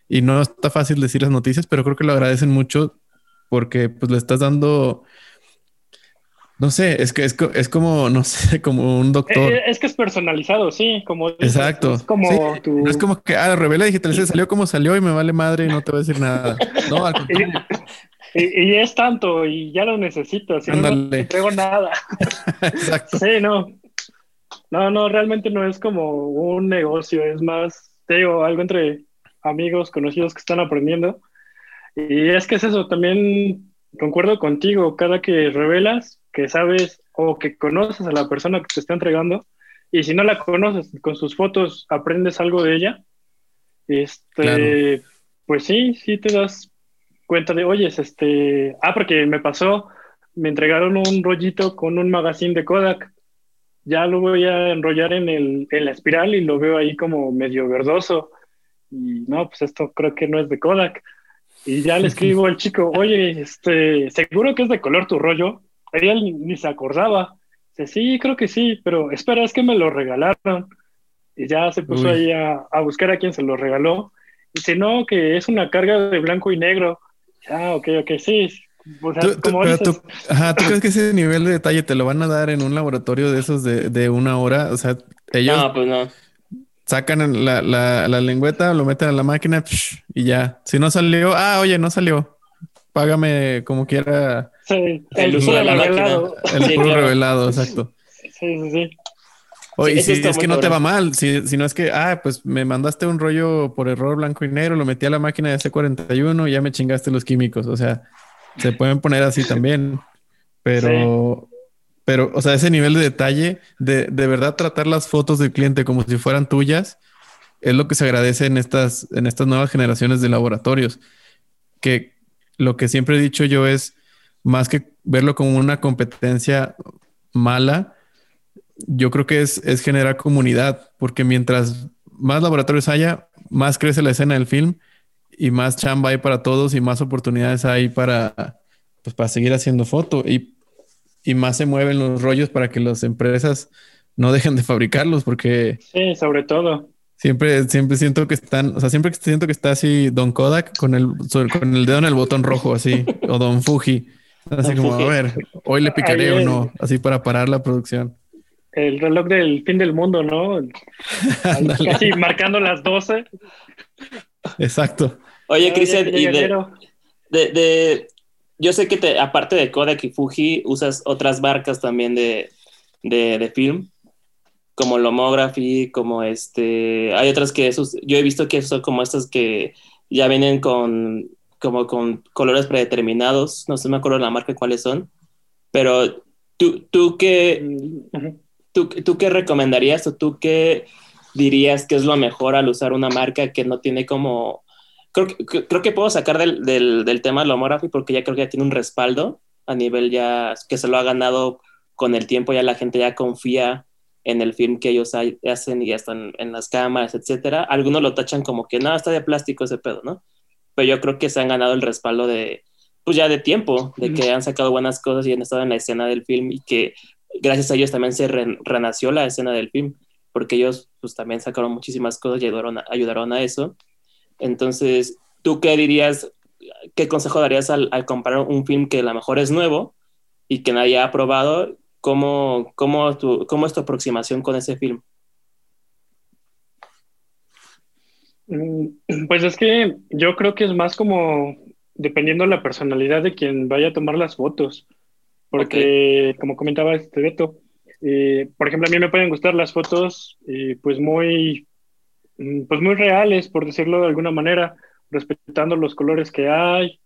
y no está fácil decir las noticias, pero creo que lo agradecen mucho porque pues le estás dando no sé, es que es, es, como, no sé, como un doctor. Eh, es, que es personalizado, sí, como. Exacto. Es como No es como que, ah, revela digital, se salió como salió y me vale madre y no te voy a decir nada. No, al y, y, es tanto y ya lo necesito, si no, no te entrego nada. Exacto. Sí, no. No, no, realmente no es como un negocio, es más, te digo, algo entre amigos, conocidos que están aprendiendo. Y es que es eso, también concuerdo contigo, cada que revelas, que sabes o que conoces a la persona que te está entregando y si no la conoces, con sus fotos aprendes algo de ella, este, pues sí, sí te das cuenta de, oye, este, ah, porque me pasó, me entregaron un rollito con un magazine de Kodak, ya lo voy a enrollar en, el, en la espiral y lo veo ahí como medio verdoso, y no, pues esto creo que no es de Kodak. Y ya le escribo al chico, oye, este, seguro que es de color tu rollo él ni se acordaba. Dice, sí, creo que sí, pero espera, es que me lo regalaron. Y ya se puso ahí a, buscar a quien se lo regaló. Dice, no, que es una carga de blanco y negro. Ah, ok, ok, sí. tú, crees que ese nivel de detalle te lo van a dar en un laboratorio de esos de, una hora? O sea, ellos no, pues no. sacan la, la, lengüeta, lo meten a la máquina y ya. Si no salió, ah, oye, no salió. Págame como quiera. Sí, el, uso de la revelado. El puro revelado, exacto. Sí, sí, sí. Oye, si es que no te va mal, si, si, no es que, ah, pues me mandaste un rollo por error blanco y negro, lo metí a la máquina de C41 y ya me chingaste los químicos. O sea, se pueden poner así también. Pero, pero, o sea, ese nivel de detalle, de, de verdad tratar las fotos del cliente como si fueran tuyas, es lo que se agradece en estas, en estas nuevas generaciones de laboratorios. Que lo que siempre he dicho yo es, más que verlo como una competencia mala, yo creo que es, es generar comunidad, porque mientras más laboratorios haya, más crece la escena del film y más chamba hay para todos y más oportunidades hay para, pues, para seguir haciendo foto y, y más se mueven los rollos para que las empresas no dejen de fabricarlos porque... Sí, sobre todo. Siempre, siempre siento que están, o sea, siempre siento que está así Don Kodak con el, con el dedo en el botón rojo, así, o Don Fuji. Así como, a ver, hoy le picaré o no, así para parar la producción el reloj del fin del mundo, ¿no? Casi marcando las 12. Exacto. Oye, Cristian, y de, yo sé que te, aparte de Kodak y Fuji, usas otras marcas también de, de, film, como Lomography, como este, hay otras que esos, yo he visto que son como estas que ya vienen con, como con colores predeterminados, no sé, me acuerdo la marca cuáles son, pero tú, tú que... Mm, ¿Tú, qué recomendarías o tú qué dirías que es lo mejor al usar una marca que no tiene como... Creo que, creo que puedo sacar del, del, del tema Lomography porque ya creo que ya tiene un respaldo a nivel ya que se lo ha ganado con el tiempo, ya la gente ya confía en el film que ellos hacen y ya están en las cámaras, etcétera. Algunos lo tachan como que no, está de plástico ese pedo, ¿no? Pero yo creo que se han ganado el respaldo de, pues ya de tiempo, de que han sacado buenas cosas y han estado en la escena del film y que gracias a ellos también se renació la escena del film, porque ellos pues también sacaron muchísimas cosas y ayudaron a, ayudaron a eso. Entonces, ¿tú qué dirías, qué consejo darías al, al, comprar un film que a lo mejor es nuevo y que nadie ha probado? ¿Cómo, cómo, tu, cómo es tu aproximación con ese film? Mm, pues es que yo creo que es más como dependiendo de la personalidad de quien vaya a tomar las fotos. Porque, como comentaba este Beto, eh, por ejemplo, a mí me pueden gustar las fotos eh, pues muy mm, pues muy reales, por decirlo de alguna manera, respetando los colores que hay,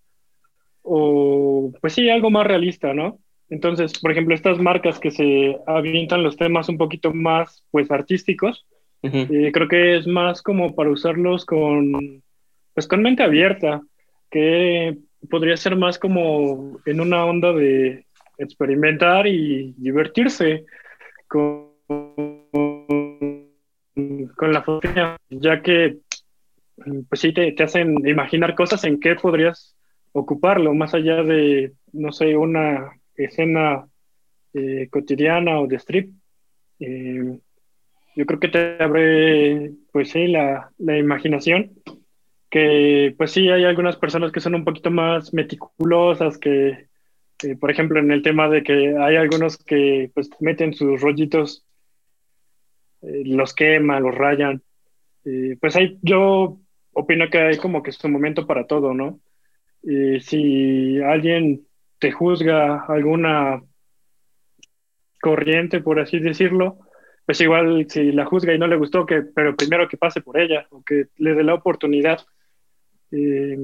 o pues sí, algo más realista, ¿no? Entonces, por ejemplo, estas marcas que se avientan los temas un poquito más pues artísticos, eh, creo que es más como para usarlos con pues con mente abierta, que podría ser más como en una onda de experimentar y divertirse con, con la fotografía, ya que pues sí te, te, hacen imaginar cosas en qué podrías ocuparlo, más allá de, no sé, una escena eh, cotidiana o de strip. Eh, yo creo que te abre, pues sí, la, la imaginación que pues sí hay algunas personas que son un poquito más meticulosas, que este, por ejemplo, en el tema de que hay algunos que pues meten sus rollitos, eh, los queman, los rayan. pues ahí yo opino que hay como que es un momento para todo, ¿no? Si alguien te juzga alguna corriente, por así decirlo, pues igual si la juzga y no le gustó, que, pero primero que pase por ella o que le dé la oportunidad. Eh,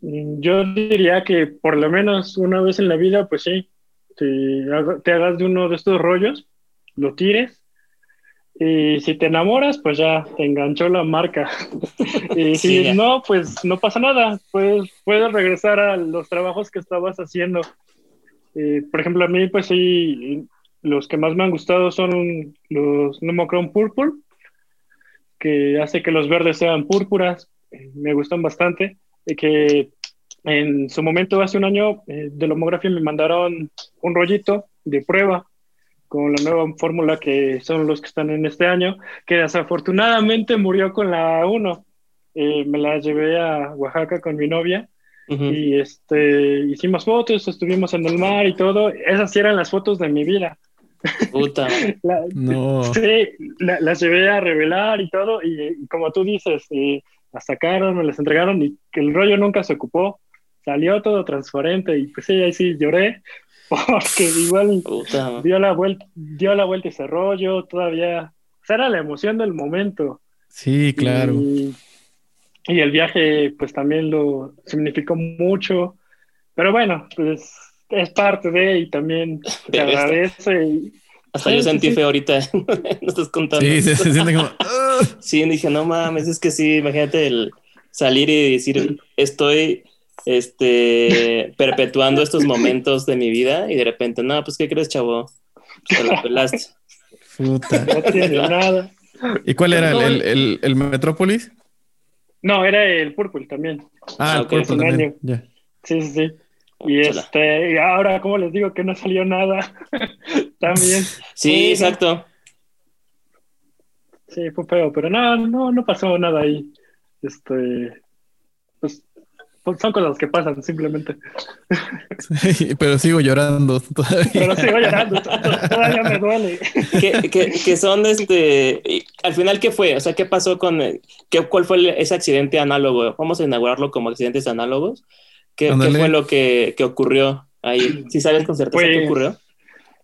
yo diría que por lo menos una vez en la vida, pues sí, te, te hagas de uno de estos rollos, lo tires y si te enamoras, pues ya te enganchó la marca. y si no, pues no pasa nada. Puedes, puedes regresar a los trabajos que estabas haciendo. por ejemplo, a mí, pues sí, los que más me han gustado son los Nomochrome Purple, que hace que los verdes sean púrpuras. Me gustan bastante que en su momento, hace un año, eh, de Lomografía me mandaron un rollito de prueba con la nueva fórmula que son los que están en este año, que desafortunadamente murió con la 1. Eh, me la llevé a Oaxaca con mi novia Y este, hicimos fotos, estuvimos en el mar y todo. Esas sí eran las fotos de mi vida. Puta. no. Sí, las llevé a revelar y todo. Y, como tú dices, las sacaron, me las entregaron y que el rollo nunca se ocupó. Salió todo transparente y pues sí, ahí sí lloré. Porque igual dio la vuelta, dio la vuelta ese rollo, todavía. O sea, era la emoción del momento. Sí, claro. Y, el viaje, pues también lo significó mucho. Pero bueno, pues es parte de y también te agradece. Hasta yo sentí feo ahorita, no estás contando. Sí, se, siente como. sí, dije, no mames, es que sí, imagínate el salir y decir, estoy este, perpetuando estos momentos de mi vida y de repente, no, pues, ¿qué crees, chavo? Te la pelaste. Puta. No tiene nada. ¿Y cuál era? ¿El, el, el, Metrópolis? No, era el Purple también. Ah, el Purple también. Sí, sí, sí. Y este, y ahora, ¿cómo les digo que no salió nada? también. Sí, exacto. Sí, fue feo, pero no, no, no pasó nada ahí. Este, pues son cosas que pasan simplemente. pero sigo llorando todavía. Pero sigo llorando, todavía me duele. que, son este, al final, ¿qué fue? O sea, ¿qué pasó con, qué, cuál fue ese accidente análogo? Vamos a inaugurarlo como accidentes análogos. ¿Qué, fue lo que, ocurrió ahí? ¿Sí sabes con certeza qué pues, ocurrió?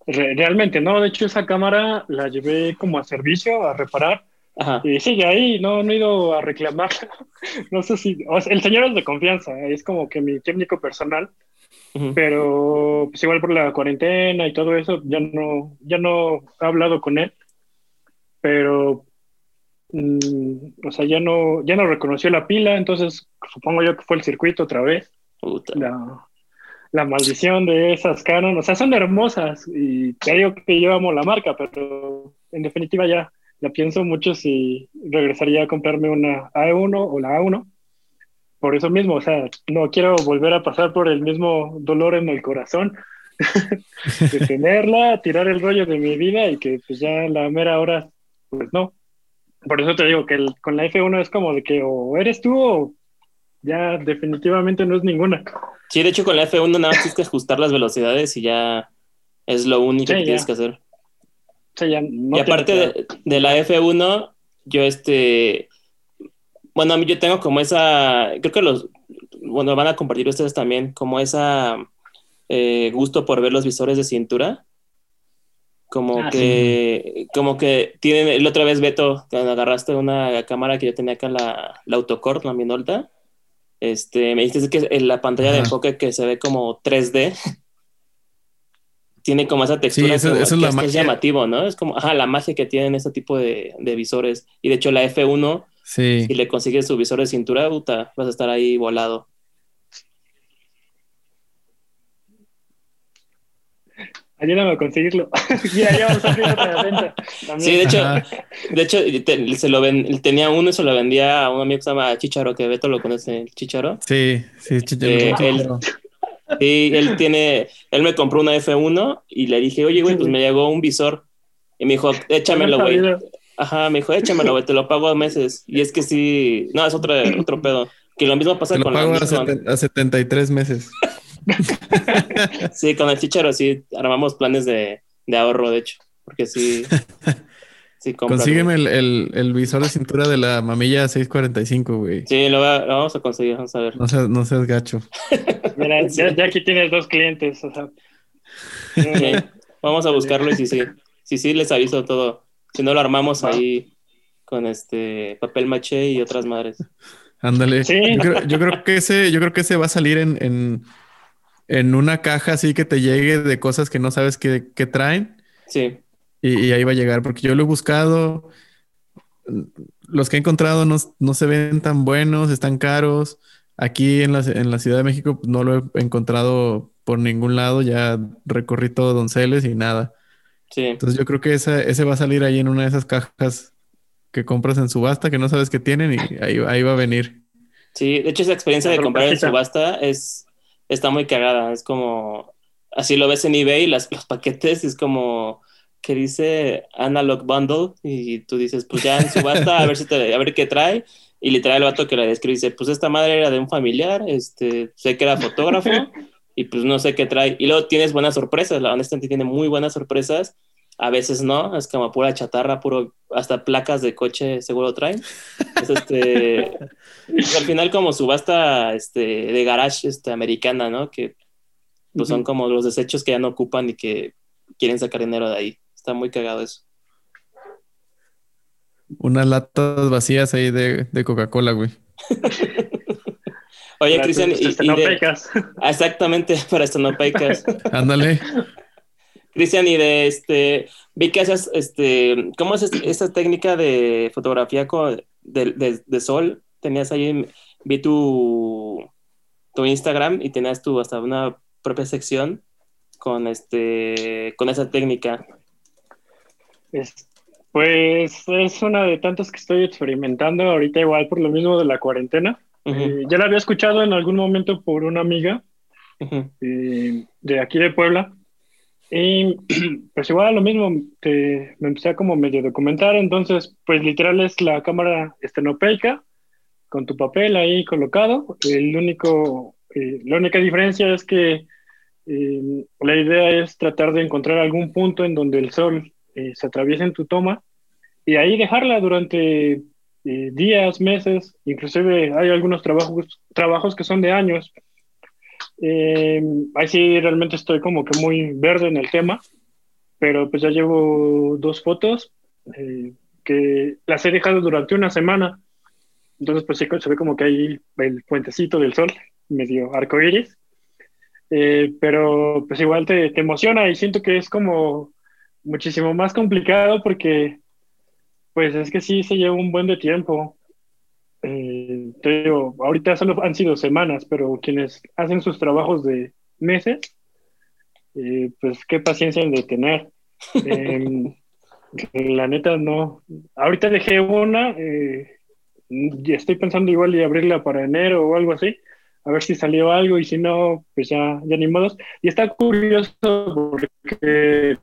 realmente, no. De hecho, esa cámara la llevé como a servicio, a reparar y sigue ahí, no, no he ido a reclamar. no sé si. el señor es de confianza, es como que mi técnico personal. Pero pues igual por la cuarentena y todo eso, ya no, ya no he hablado con él. Pero mm, o sea, ya no, ya no reconoció la pila, entonces supongo yo que fue el circuito otra vez. La, la, maldición de esas Canon, o sea, son hermosas y digo que yo amo la marca, pero en definitiva ya la pienso mucho si regresaría a comprarme una A1 o la A1. Por eso mismo, o sea, no quiero volver a pasar por el mismo dolor en el corazón de tenerla, tirar el rollo de mi vida y que pues ya la mera hora, pues no. Por eso te digo que con la F1 es como de que o eres tú o ya definitivamente no es ninguna. Sí, de hecho con la F1 nada más tienes que ajustar las velocidades y ya es lo único que tienes que hacer y aparte de, la F1, yo este, bueno, a mí yo tengo como esa, creo que los, bueno, van a compartir ustedes también, como esa eh, gusto por ver los visores de cintura. Como ah, que, como que tienen, la otra vez Beto, cuando agarraste una cámara que yo tenía acá, la, la Autocord, la Minolta, este, me dijiste que en la pantalla de enfoque que se ve como 3D, tiene como esa textura eso, que, es, es, llamativo, ¿no? Es como, ajá, la magia que tienen este tipo de, visores. Y de hecho la F1, si le consigues su visor de cintura, puta, vas a estar ahí volado. Ayúdame a conseguirlo. ya, ya vamos a abrir otra venta. Sí, de hecho, de hecho se lo ven, tenía uno y se lo vendía a un amigo que se llama Chicharo, que Beto lo conoce, el Chicharo. Sí, sí, Chicharo. Eh, Sí, él tiene, él me compró una F1 y le dije, oye, güey, pues me llegó un visor. Y me dijo, échamelo, güey. Ajá, me dijo, échamelo, güey, te lo pago a meses. Y es que sí, no, es otro, otro pedo. Que lo mismo pasa te lo con pago a, a 73 meses. sí, con el chicharo sí, armamos planes de, de ahorro, de hecho. Porque sí, Consígueme el, el, visor de cintura de la mamilla 645, güey. Sí, lo, vamos a conseguir, vamos a ver. No seas, no seas gacho. Mira, ya, aquí tienes dos clientes, o sea. Vamos a buscarlo y si sí, si sí, les aviso todo. Si no lo armamos ahí con este papel maché y otras madres. Ándale. Yo, creo, que ese, yo creo que ese va a salir en, en, en una caja así que te llegue de cosas que no sabes que, que traen. Sí. Y, ahí va a llegar, porque yo lo he buscado. Los que he encontrado no, se ven tan buenos, están caros. Aquí en la, en la Ciudad de México no lo he encontrado por ningún lado. Ya recorrí todo Donceles y nada. Sí. Entonces yo creo que ese, ese va a salir ahí en una de esas cajas que compras en subasta que no sabes que tienen y ahí, ahí va a venir. Sí, de hecho esa experiencia de comprar en subasta es, está muy cagada. Es como, así lo ves en eBay, las, los paquetes, es como que dice Analog Bundle y tú dices, pues ya en subasta a ver si te, a ver qué trae y literal el vato que la describe dice, pues esta madre era de un familiar, este, sé que era fotógrafo y pues no sé qué trae. Y luego tienes buenas sorpresas, la honestamente tiene muy buenas sorpresas. A veces no, es como pura chatarra, puro, hasta placas de coche seguro traen. este, al final como subasta este, de garage este, americana, ¿no? Que pues son como los desechos que ya no ocupan y que quieren sacar dinero de ahí. Está muy cagado eso. Unas latas vacías ahí de, de Coca-Cola, güey. Oye, Cristian, y, exactamente, para estenopecas. Ándale. Cristian, y de este, vi que haces, este, ¿cómo es esta técnica de fotografía con, de, de, sol? Tenías ahí, vi tu, tu Instagram y tenías tu hasta una propia sección con este, con esa técnica. Pues es una de tantas que estoy experimentando ahorita igual por lo mismo de la cuarentena. Eh, ya la había escuchado en algún momento por una amiga eh, de aquí de Puebla. Y pues igual lo mismo, me empecé a como medio documentar, entonces pues literal es la cámara estenopeica con tu papel ahí colocado. El único, eh, la única diferencia es que la idea es tratar de encontrar algún punto en donde el sol se atraviese en tu toma y ahí dejarla durante eh, días, meses, inclusive hay algunos trabajos, trabajos que son de años. Eh, ahí sí realmente estoy como que muy verde en el tema, pero pues ya llevo dos fotos eh, que las he dejado durante una semana. Entonces pues sí se ve como que hay el puentecito del sol, medio arcoíris. pero pues igual te, te emociona y siento que es como muchísimo más complicado porque pues es que sí se lleva un buen de tiempo. Eh, te digo, ahorita solo han sido semanas, pero quienes hacen sus trabajos de meses, eh, pues qué paciencia han de tener. Em, la neta no. Ahorita dejé una, eh, y estoy pensando igual de abrirla para enero o algo así, a ver si salió algo y si no, pues ya, ya ni modos. Y está curioso porque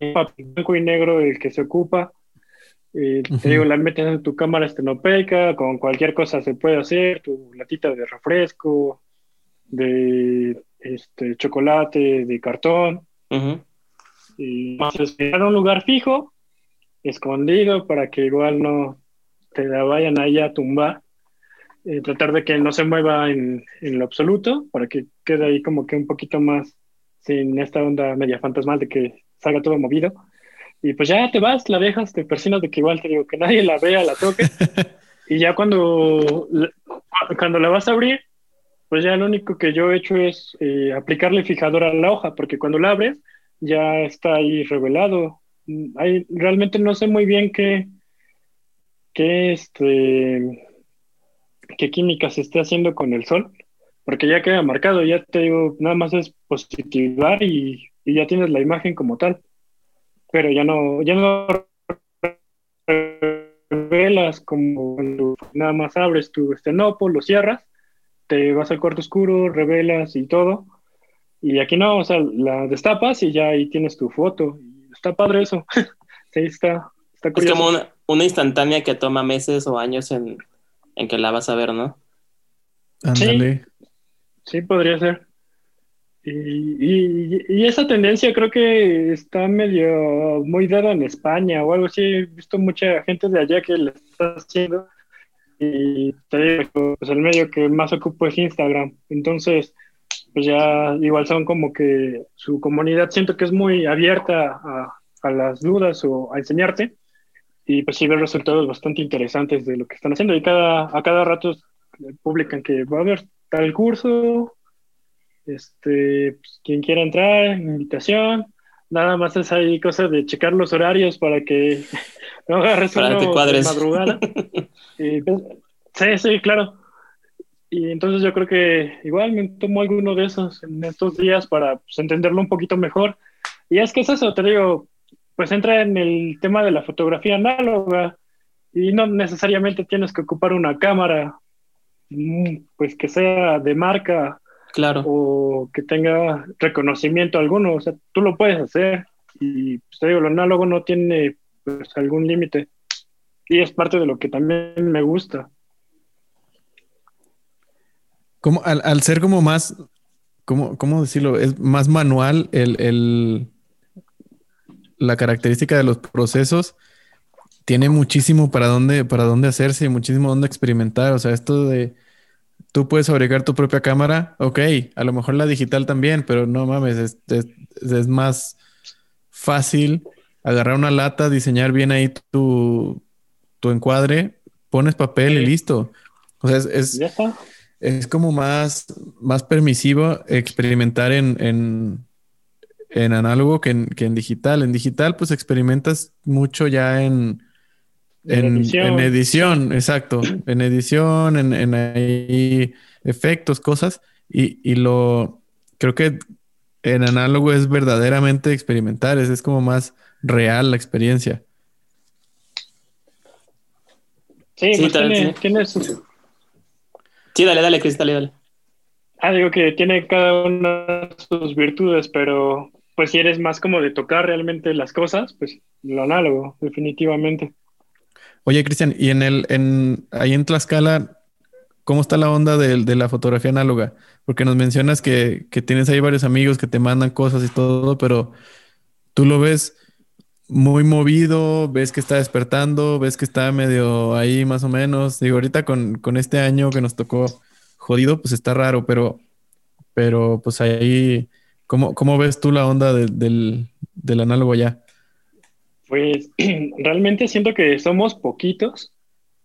blanco y negro el que se ocupa te digo, la metes en tu cámara estenopeica, con cualquier cosa se puede hacer, tu latita de refresco, de este, chocolate, de cartón. Y más esperar un lugar fijo, escondido, para que igual no te la vayan ahí a tumbar. Eh, tratar de que no se mueva en, en, lo absoluto, para que quede ahí como que un poquito más sin esta onda media fantasmal de que salga todo movido. Y pues ya te vas, la dejas, te persinas de que igual te digo que nadie la vea, la toque. y ya cuando, cuando la vas a abrir, pues ya lo único que yo he hecho es eh, aplicarle fijador a la hoja, porque cuando la abres ya está ahí revelado. Hay, realmente no sé muy bien qué, qué, este, qué química se esté haciendo con el sol, porque ya queda marcado, ya te digo, nada más es positivar y, y ya tienes la imagen como tal pero ya no, ya no revelas como cuando nada más abres tu estenopo, lo cierras, te vas al cuarto oscuro, revelas y todo. Y aquí no, o sea, la destapas y ya ahí tienes tu foto. Está padre eso. sí, está, está curioso. Es como una, una, instantánea que toma meses o años en, en que la vas a ver, ¿no? Ándale. sí, podría ser. Y, y, esa tendencia creo que está medio muy dada en España o algo así. He visto mucha gente de allá que le está haciendo. Y pues el medio que más ocupo es Instagram. Entonces, pues ya igual son como que su comunidad siento que es muy abierta a, a las dudas o a enseñarte. Y pues sí ver resultados bastante interesantes de lo que están haciendo. Y cada, a cada rato publican que va a haber tal curso este, pues, quien quiera entrar, invitación. Nada más es ahí cosas de checar los horarios para que no agarres para uno de madrugada. Pues, sí, sí, claro. Y entonces yo creo que igual me tomo alguno de esos en estos días para pues, entenderlo un poquito mejor. Y es que es eso, te digo, pues entra en el tema de la fotografía análoga y no necesariamente tienes que ocupar una cámara, mm, pues que sea de marca Claro. O que tenga reconocimiento alguno. O sea, tú lo puedes hacer y pues, te digo, lo análogo no tiene pues algún límite y es parte de lo que también me gusta. Como al, ser como más, ¿cómo, ¿cómo, decirlo? Es más manual el, la característica de los procesos. Tiene muchísimo para dónde, para dónde hacerse y muchísimo dónde experimentar. O sea, esto de tú puedes fabricar tu propia cámara, ok, a lo mejor la digital también, pero no mames, es, es, más fácil agarrar una lata, diseñar bien ahí tu, tu encuadre, pones papel y listo. O sea, es, es como más, más permisivo experimentar en, en, en análogo que en, que en, digital. En digital, pues experimentas mucho ya en, en, edición. exacto. En edición, en, en ahí efectos, cosas. Y, y, lo creo que en análogo es verdaderamente experimentar, es, es como más real la experiencia. Sí, pues tiene, tiene Sí, dale, dale, Cris, dale, Ah, digo que tiene cada una sus virtudes, pero pues si eres más como de tocar realmente las cosas, pues lo análogo, definitivamente. Oye, Cristian, y en el, en, ahí en Tlaxcala, ¿cómo está la onda de, la fotografía análoga? Porque nos mencionas que, que, tienes ahí varios amigos que te mandan cosas y todo, pero tú lo ves muy movido, ves que está despertando, ves que está medio ahí más o menos. Digo, ahorita con, este año que nos tocó jodido, pues está raro, pero, pero pues ahí, ¿cómo, cómo ves tú la onda del, del análogo ya? Pues realmente siento que somos poquitos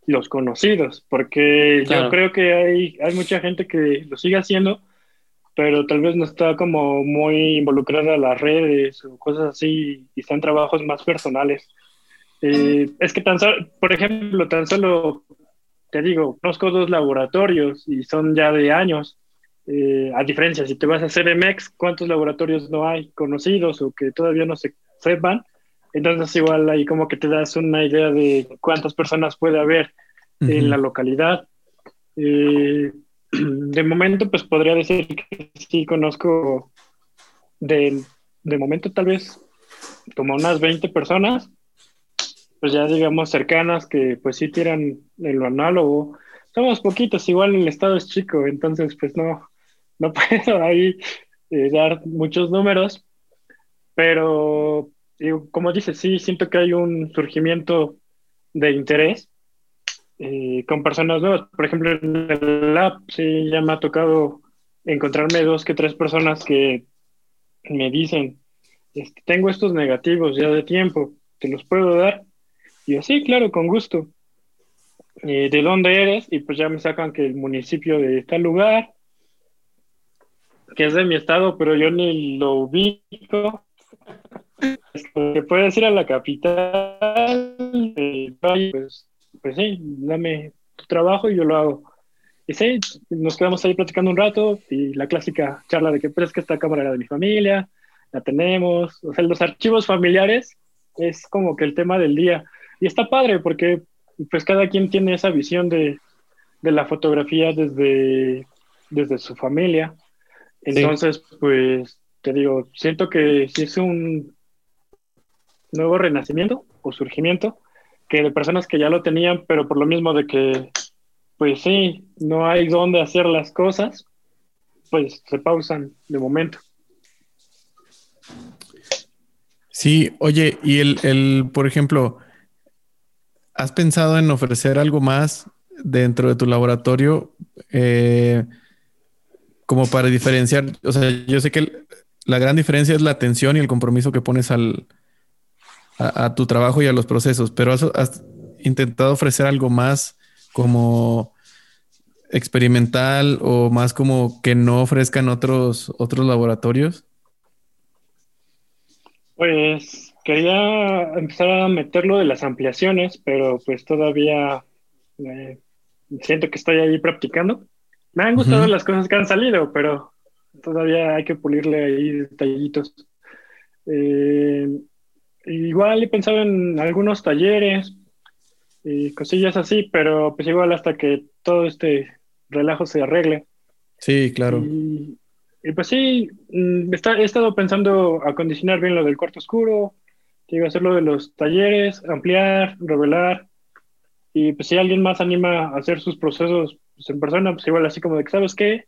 los conocidos, porque yo creo que hay, hay mucha gente que lo sigue haciendo, pero tal vez no está como muy involucrada en las redes o cosas así y están trabajos más personales. Eh, es que tan solo, por ejemplo, tan solo, te digo, conozco dos laboratorios y son ya de años. Eh, a diferencia, si te vas a hacer MX, ¿cuántos laboratorios no hay conocidos o que todavía no se sepan? Entonces igual ahí como que te das una idea de cuántas personas puede haber en la localidad. Eh, de momento, pues podría decir que sí conozco de, momento tal vez como unas 20 personas, pues ya digamos cercanas que pues sí tiran en lo análogo. Somos poquitos, igual el estado es chico, entonces pues no, no puedo ahí eh, dar muchos números, pero como dices, sí, siento que hay un surgimiento de interés eh, con personas nuevas. Por ejemplo, en el lab sí ya me ha tocado encontrarme dos que tres personas que me dicen, este, tengo estos negativos ya de tiempo, ¿te los puedo dar? Y yo, sí, claro, con gusto. Eh, ¿De dónde eres? Y pues ya me sacan que el municipio de tal lugar, que es de mi estado, pero yo ni lo ubico. Que puedes ir a la capital, pues pues sí, dame tu trabajo y yo lo hago. Y sí, nos quedamos ahí platicando un rato y la clásica charla de que, pues es que esta cámara era de mi familia, la tenemos, o sea, los archivos familiares es como que el tema del día. Y está padre porque pues cada quien tiene esa visión de, de la fotografía desde, desde su familia. Entonces, pues te digo, siento que si es un nuevo renacimiento o surgimiento, que de personas que ya lo tenían, pero por lo mismo de que, pues sí, no hay dónde hacer las cosas, pues se pausan de momento. Sí, oye, y el, el, por ejemplo, ¿has pensado en ofrecer algo más dentro de tu laboratorio eh, como para diferenciar? O sea, yo sé que la gran diferencia es la atención y el compromiso que pones al, a, tu trabajo y a los procesos, pero has, intentado ofrecer algo más como experimental o más como que no ofrezcan otros, otros laboratorios? Pues quería empezar a meterlo de las ampliaciones, pero pues todavía eh, siento que estoy ahí practicando. Me han gustado las cosas que han salido, pero todavía hay que pulirle ahí detallitos. Eh, Igual he pensado en algunos talleres y cosillas así, pero pues igual hasta que todo este relajo se arregle. Sí, claro. Y, y pues sí, mm, está, he estado pensando acondicionar bien lo del cuarto oscuro, a hacer lo de los talleres, ampliar, revelar. Y pues si alguien más anima a hacer sus procesos pues, en persona, pues igual así como de que, ¿sabes qué?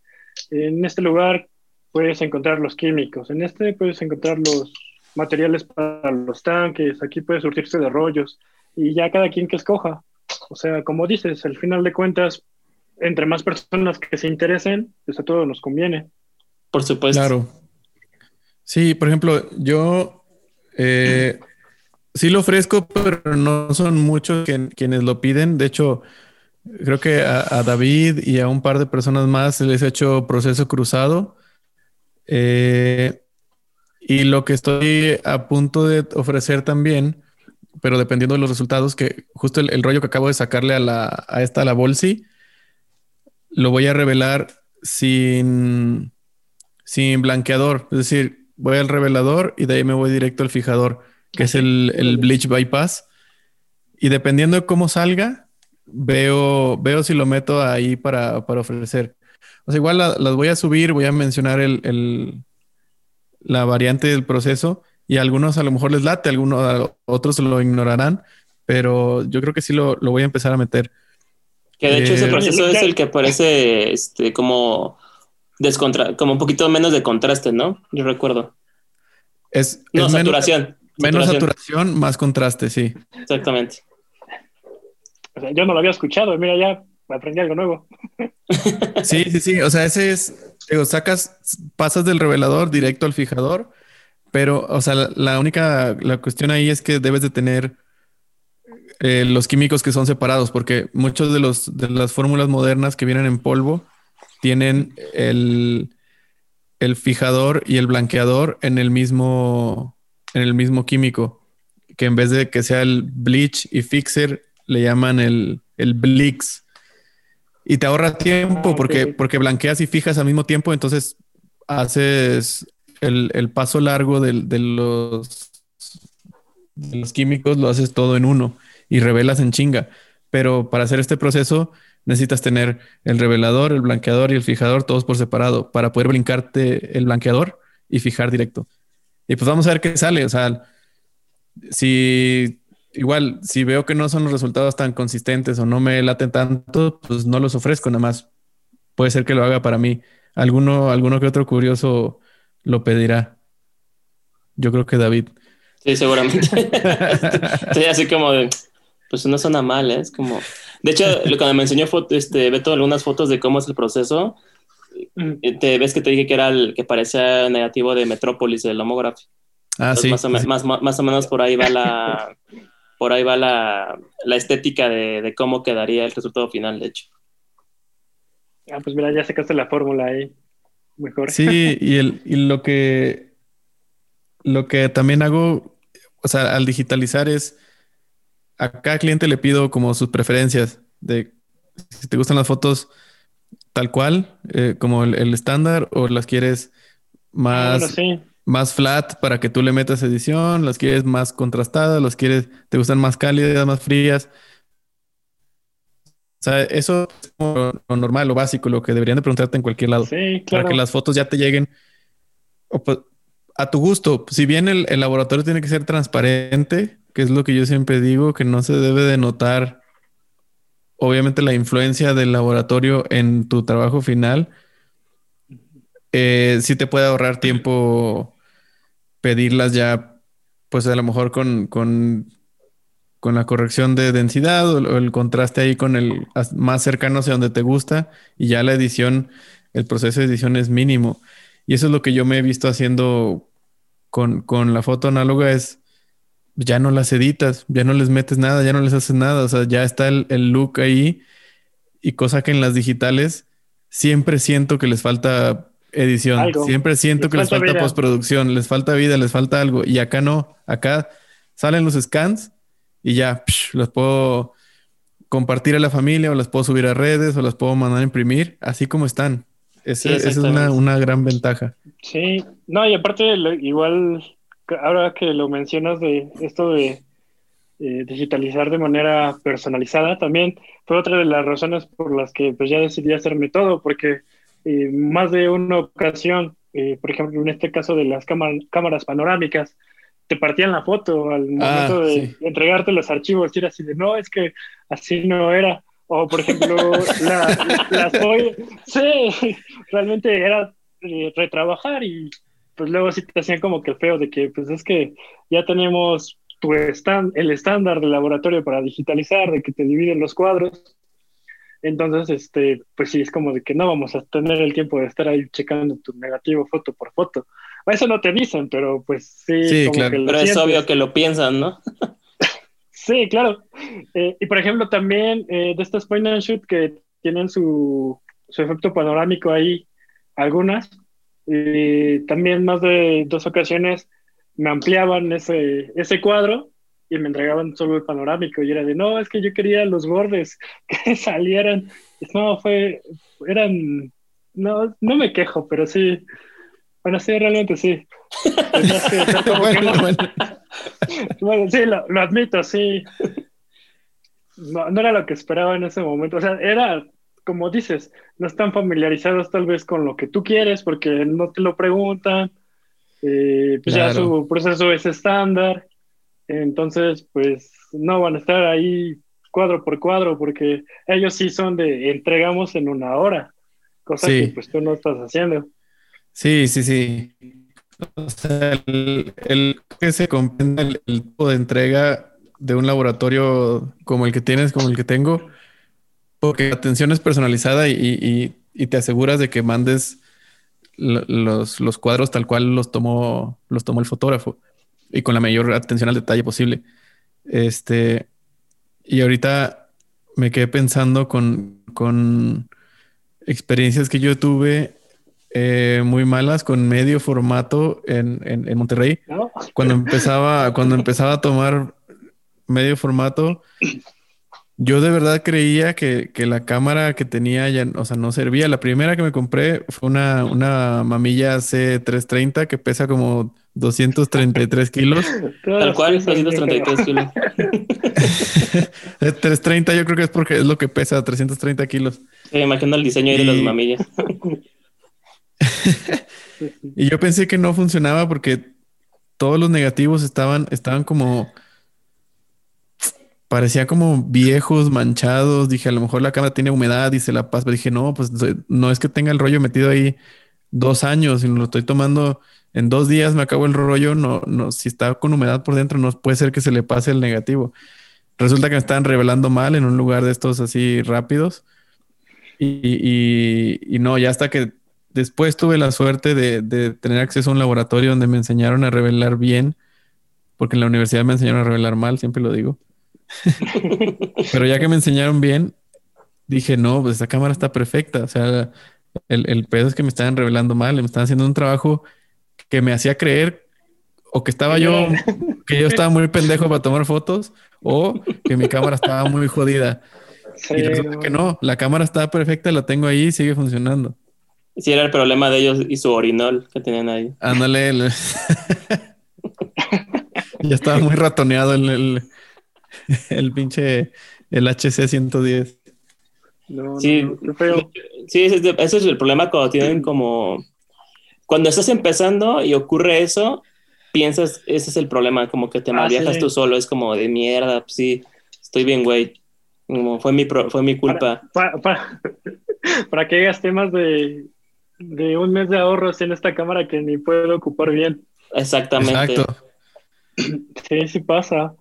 En este lugar puedes encontrar los químicos, en este puedes encontrar los materiales para los tanques, aquí puedes surtirse de rollos y ya cada quien que escoja. O sea, como dices, al final de cuentas, entre más personas que se interesen, pues a todos nos conviene. Por supuesto. Claro. Sí, por ejemplo, yo eh, sí lo ofrezco, pero no son muchos quienes lo piden. De hecho, creo que a, David y a un par de personas más les he hecho proceso cruzado. Eh, y lo que estoy a punto de ofrecer también, pero dependiendo de los resultados, que justo el, rollo que acabo de sacarle a, la, a esta, a la Bolsi, lo voy a revelar sin, sin blanqueador. Es decir, voy al revelador y de ahí me voy directo al fijador, que es el, el bleach bypass. Y dependiendo de cómo salga, veo, veo si lo meto ahí para, ofrecer. O sea, igual las voy a subir, voy a mencionar el, la variante del proceso y a algunos a lo mejor les late, algunos otros lo ignorarán, pero yo creo que sí lo, lo voy a empezar a meter. Que de hecho ese eh, proceso es el que parece este, como, descontra como un poquito menos de contraste, ¿no? Yo recuerdo. Es, no, saturación. Menos, saturación, más contraste, sí. Exactamente. yo no lo había escuchado, mira, ya aprendí algo nuevo. Sí, sí, sí. O sea, ese es, digo, sacas, pasas del revelador directo al fijador, pero, o sea, la, única, la cuestión ahí es que debes de tener eh, los químicos que son separados, porque muchos de los de las fórmulas modernas que vienen en polvo tienen el, el fijador y el blanqueador en el mismo en el mismo químico, que en vez de que sea el bleach y fixer, le llaman el, el blix. Y te ahorra tiempo porque, porque blanqueas y fijas al mismo tiempo, entonces haces el, el paso largo de, de, los, de los químicos, lo haces todo en uno y revelas en chinga. Pero para hacer este proceso necesitas tener el revelador, el blanqueador y el fijador todos por separado para poder blincarte el blanqueador y fijar directo. Y pues vamos a ver qué sale. O sea, si igual, si veo que no son los resultados tan consistentes o no me laten tanto, pues no los ofrezco nada más. Puede ser que lo haga para mí. Alguno, alguno que otro curioso lo pedirá. Yo creo que David. Sí, seguramente. sí, así como de, pues no suena mal, ¿eh? es como... De hecho, cuando me enseñó este, Beto algunas fotos de cómo es el proceso, mm. te ves que te dije que era el que parecía negativo de Metrópolis, el homógrafo. Ah, sí. Más o, Más, o, menos por ahí va la, por ahí va la, la estética de, de, cómo quedaría el resultado final, de hecho. Ah, pues mira, ya sacaste la fórmula ahí. Mejor. Sí, y, el, y lo que lo que también hago, o sea, al digitalizar es a cada cliente le pido como sus preferencias de si te gustan las fotos tal cual, eh, como el, estándar, o las quieres más, más flat para que tú le metas edición, las quieres más contrastadas, las quieres, te gustan más cálidas, más frías. O sea, eso es lo normal, lo básico, lo que deberían de preguntarte en cualquier lado. Para que las fotos ya te lleguen pues, a tu gusto. Si bien el, laboratorio tiene que ser transparente, que es lo que yo siempre digo, que no se debe de notar, obviamente, la influencia del laboratorio en tu trabajo final. Eh, sí te puede ahorrar tiempo pedirlas ya, pues a lo mejor con, con, con la corrección de densidad o, el contraste ahí con el más cercano hacia donde te gusta y ya la edición, el proceso de edición es mínimo. Y eso es lo que yo me he visto haciendo con, con la foto análoga es ya no las editas, ya no les metes nada, ya no les haces nada, o sea, ya está el, el look ahí y cosa que en las digitales siempre siento que les falta edición. Siempre siento que les falta postproducción, les falta vida, les falta algo. Y acá no, acá salen los scans y ya los puedo compartir a la familia o las puedo subir a redes o las puedo mandar a imprimir así como están. esa es una, una, gran ventaja. Sí, no, y aparte, igual, ahora que lo mencionas de esto de eh, digitalizar de manera personalizada, también fue otra de las razones por las que pues ya decidí hacerme todo, porque más de una ocasión eh, por ejemplo, en este caso de las cámaras panorámicas, te partían la foto al ah, momento de entregarte los archivos y era así de, no, es que así no era. O, por ejemplo, la, las sí, realmente era eh, retrabajar y pues luego sí te hacían como que feo de que, pues es que ya tenemos tu stand, el estándar del laboratorio para digitalizar, de que te dividen los cuadros. Entonces, este, pues sí, es como de que no vamos a tener el tiempo de estar ahí checando tu negativo foto por foto. Eso no te dicen, pero pues sí. claro. pero es obvio que lo piensan, ¿no? sí, claro. Eh, y por ejemplo, también eh, de estas point and shoot que tienen su, su efecto panorámico ahí, algunas, y también más de dos ocasiones me ampliaban ese, ese cuadro y me entregaban solo el panorámico y era de, no, es que yo quería los bordes que salieran. No, fue, eran, no, no me quejo, pero sí, bueno, sí, realmente sí. bueno, sí, lo, admito, sí. No, no, era lo que esperaba en ese momento. O sea, era, como dices, no están familiarizados tal vez con lo que tú quieres porque no te lo preguntan. Eh, pues ya su proceso es estándar. Entonces, pues no van a estar ahí cuadro por cuadro porque ellos sí son de entregamos en una hora, cosa que pues tú no estás haciendo. Sí, sí, sí. O sea, el, que se comprende el, tipo de entrega de un laboratorio como el que tienes, como el que tengo, porque la atención es personalizada y, te aseguras de que mandes los, los, cuadros tal cual los tomó, los tomó el fotógrafo y con la mayor atención al detalle posible. Este, y ahorita me quedé pensando con, con experiencias que yo tuve eh, muy malas con medio formato en, en, Monterrey. Cuando empezaba, cuando empezaba a tomar medio formato, yo de verdad creía que, que, la cámara que tenía ya, o sea, no servía. La primera que me compré fue una, una mamilla C330 que pesa como 233 kilos. Tal cual, 233 kilos. 330 yo creo que es porque es lo que pesa, 330 kilos. Me imagino el diseño de las mamillas. y yo pensé que no funcionaba porque todos los negativos estaban, estaban como. Parecía como viejos, manchados. Dije, a lo mejor la cámara tiene humedad y se la pasa. Dije, no, pues no es que tenga el rollo metido ahí dos años, y lo estoy tomando en dos días, me acabo el rollo. No, no, si está con humedad por dentro, no puede ser que se le pase el negativo. Resulta que me estaban revelando mal en un lugar de estos así rápidos. y, y no, ya hasta que Después tuve la suerte de, tener acceso a un laboratorio donde me enseñaron a revelar bien, porque en la universidad me enseñaron a revelar mal, siempre lo digo. Pero ya que me enseñaron bien, dije, no, pues esta cámara está perfecta. O sea, el, el pedo es que me estaban revelando mal, me estaban haciendo un trabajo que me hacía creer o que estaba yo, que yo estaba muy pendejo para tomar fotos o que mi cámara estaba muy jodida. y resulta que no, la cámara está perfecta, la tengo ahí y sigue funcionando. Si era el problema de ellos y su orinol que tenían ahí. Ándale. ya estaba muy ratoneado el, el, el pinche el HC 110. Sí, sí ese, es el problema cuando tienen como... Cuando estás empezando y ocurre eso, piensas, ese es el problema, como que te ah, malviajas tú solo, es como de mierda, pues sí, estoy bien, güey. Como fue mi, fue mi culpa. Para, para, para que hagas temas de, de un mes de ahorros en esta cámara que ni puedo ocupar bien. Exactamente. Sí, sí pasa.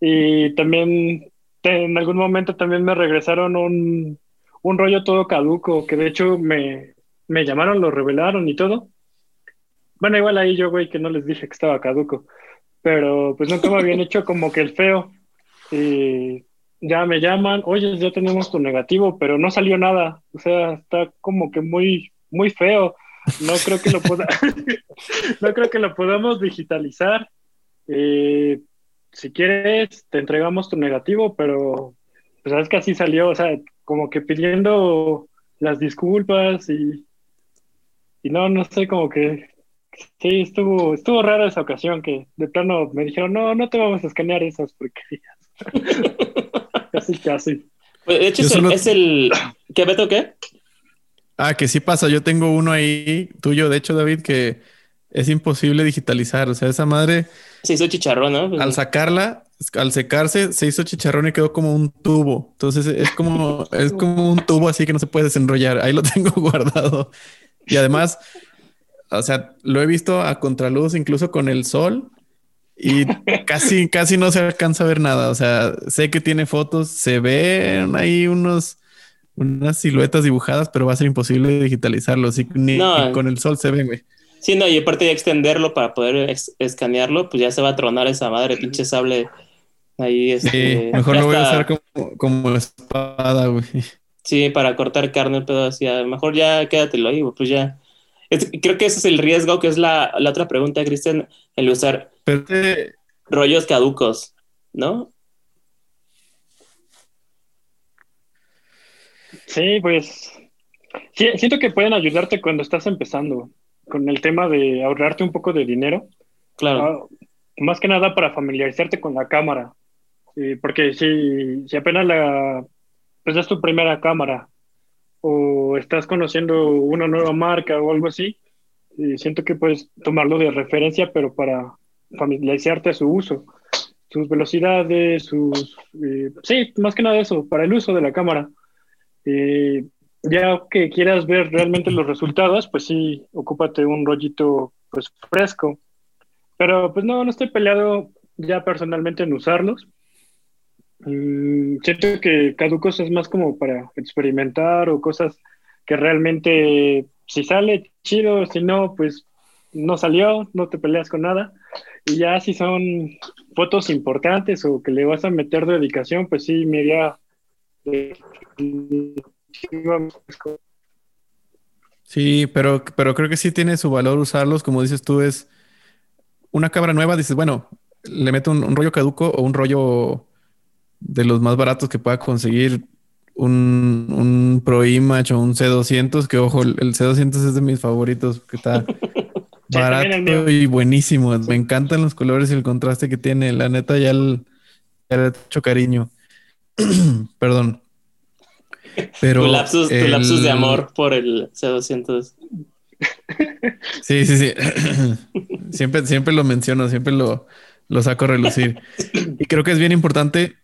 Y también en algún momento también me regresaron un, un rollo todo caduco, que de hecho me, me llamaron, lo revelaron y todo. Bueno, igual ahí yo, güey, que no les dije que estaba caduco, pero pues nunca me habían hecho como que el feo. Y ya me llaman, oye, ya tenemos tu negativo, pero no salió nada. O sea, está como que muy, muy feo. No creo que lo no creo que lo podamos digitalizar. Eh, si quieres, te entregamos tu negativo, pero pues sabes que así salió, o sea, como que pidiendo las disculpas y, y no, no sé, como que sí, estuvo, estuvo rara esa ocasión que de plano me dijeron, no, no te vamos a escanear esas porquerías. casi, casi. Pues, de hecho, es el, ¿Qué, Beto, qué? Ah, que sí pasa. Yo tengo uno ahí tuyo, de hecho, David, que es imposible digitalizar. O sea, esa madre. Se hizo chicharrón, ¿no? Al sacarla, al secarse, se hizo chicharrón y quedó como un tubo. Entonces es como, es como un tubo así que no se puede desenrollar. Ahí lo tengo guardado. Y además, o sea, lo he visto a contraluz, incluso con el sol, y casi, casi no se alcanza a ver nada. O sea, sé que tiene fotos, se ven ahí unos, unas siluetas dibujadas, pero va a ser imposible digitalizarlo. Así ni, con el sol se ven, güey. Sí, no, y aparte de extenderlo para poder escanearlo, pues ya se va a tronar esa madre, pinche sable. Ahí este, mejor lo voy a usar como, espada, güey. Sí, para cortar carne, pero así, a lo mejor ya quédatelo ahí, pues ya. creo que ese es el riesgo, que es la, la otra pregunta, Cristian, el usar rollos caducos, ¿no? Sí, pues siento que pueden ayudarte cuando estás empezando con el tema de ahorrarte un poco de dinero. Claro. Ah, más que nada para familiarizarte con la cámara. porque si, si apenas la, pues es tu primera cámara o estás conociendo una nueva marca o algo así, y siento que puedes tomarlo de referencia, pero para familiarizarte a su uso, sus velocidades, sus... Eh, sí, más que nada eso, para el uso de la cámara. Eh, ya que quieras ver realmente los resultados, pues sí, ocúpate un rollito pues fresco. Pero pues no, no estoy peleado ya personalmente en usarlos. Mm, siento que caducos es más como para experimentar o cosas que realmente si sale chido, si no, pues no salió, no te peleas con nada. Y ya si son fotos importantes o que le vas a meter dedicación, pues sí, me iría Sí, pero, pero creo que sí tiene su valor usarlos, como dices tú, es una cámara nueva, dices, bueno, le meto un, rollo caduco o un rollo de los más baratos que pueda conseguir un, un Pro Image o un C200, que ojo, el, C200 es de mis favoritos, que está barato y buenísimo. Me encantan los colores y el contraste que tiene. La neta ya, le he hecho cariño. Perdón. Pero tu lapsus, de amor por el C200. Sí, sí, sí. siempre, siempre lo menciono, siempre lo, lo saco a relucir. Y creo que es bien importante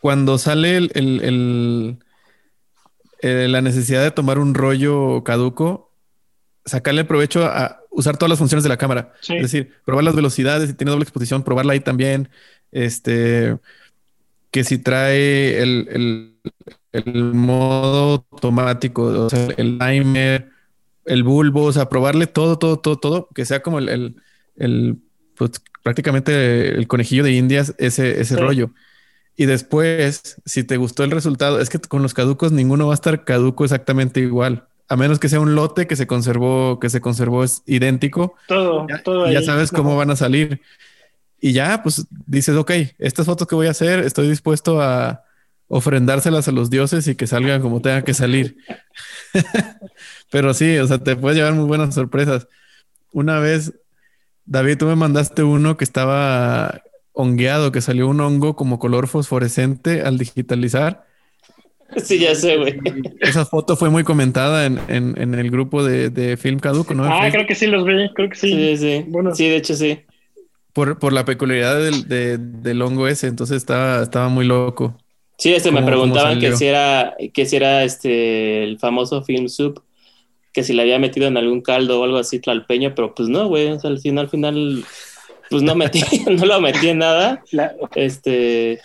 cuando sale el, eh, la necesidad de tomar un rollo caduco, sacarle provecho a usar todas las funciones de la cámara. Es decir, probar las velocidades, si tiene doble exposición, probarla ahí también. Este, que si trae el, modo automático, o sea, el timer, el bulbo, o sea, probarle todo, todo, todo, todo, que sea como el, pues, prácticamente el conejillo de indias, ese, ese rollo. Y después, si te gustó el resultado, es que con los caducos ninguno va a estar caduco exactamente igual. A menos que sea un lote que se conservó, que se conservó es idéntico. Todo, todo. Ya sabes cómo van a salir. Y ya, pues dices, ok, estas fotos que voy a hacer, estoy dispuesto a ofrendárselas a los dioses y que salgan como tengan que salir. Pero sí, o sea, te puedes llevar muy buenas sorpresas. Una vez, David, tú me mandaste uno que estaba hongueado, que salió un hongo como color fosforescente al digitalizar. Sí, ya sé, güey. Esa foto fue muy comentada en, el grupo de, Film Caduco, ¿no? Ah, creo que sí los vi, creo que sí. Sí, sí. Bueno. Sí, de hecho sí. Por, la peculiaridad del, hongo ese, entonces estaba, estaba muy loco. Sí, este me preguntaban que si era, que si era este el famoso film soup, que si le había metido en algún caldo o algo así tlalpeño, pero pues no, güey. O sea, al final, al final, pues no metí, no lo metí en nada. este.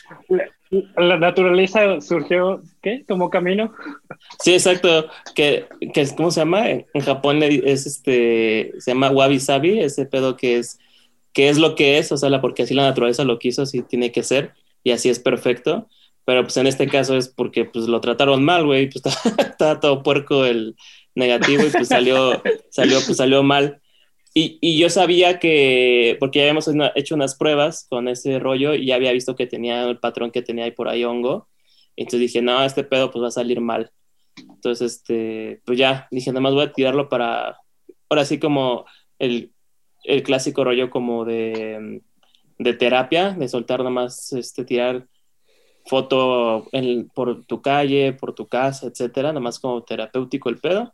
La, naturaleza surgió, ¿qué? ¿Tomó camino? Sí, exacto. Que, que ¿cómo se llama? En, Japón es este, se llama wabi sabi, ese pedo que es que es lo que es, o sea, porque así la naturaleza lo quiso, así tiene que ser, y así es perfecto. Pero pues en este caso es porque pues lo trataron mal, güey, pues estaba, todo puerco el negativo y pues salió, salió, pues salió mal. Y, y, yo sabía que, porque ya habíamos hecho unas pruebas con ese rollo y ya había visto que tenía el patrón que tenía ahí por ahí hongo. Entonces dije, no, este pedo pues va a salir mal. Entonces, este, pues ya, dije, nada más voy a tirarlo para, ahora sí como el, el clásico rollo como de, de terapia, de soltar nada más, este, tirar foto por tu calle, por tu casa, etcétera, nada como terapéutico el pedo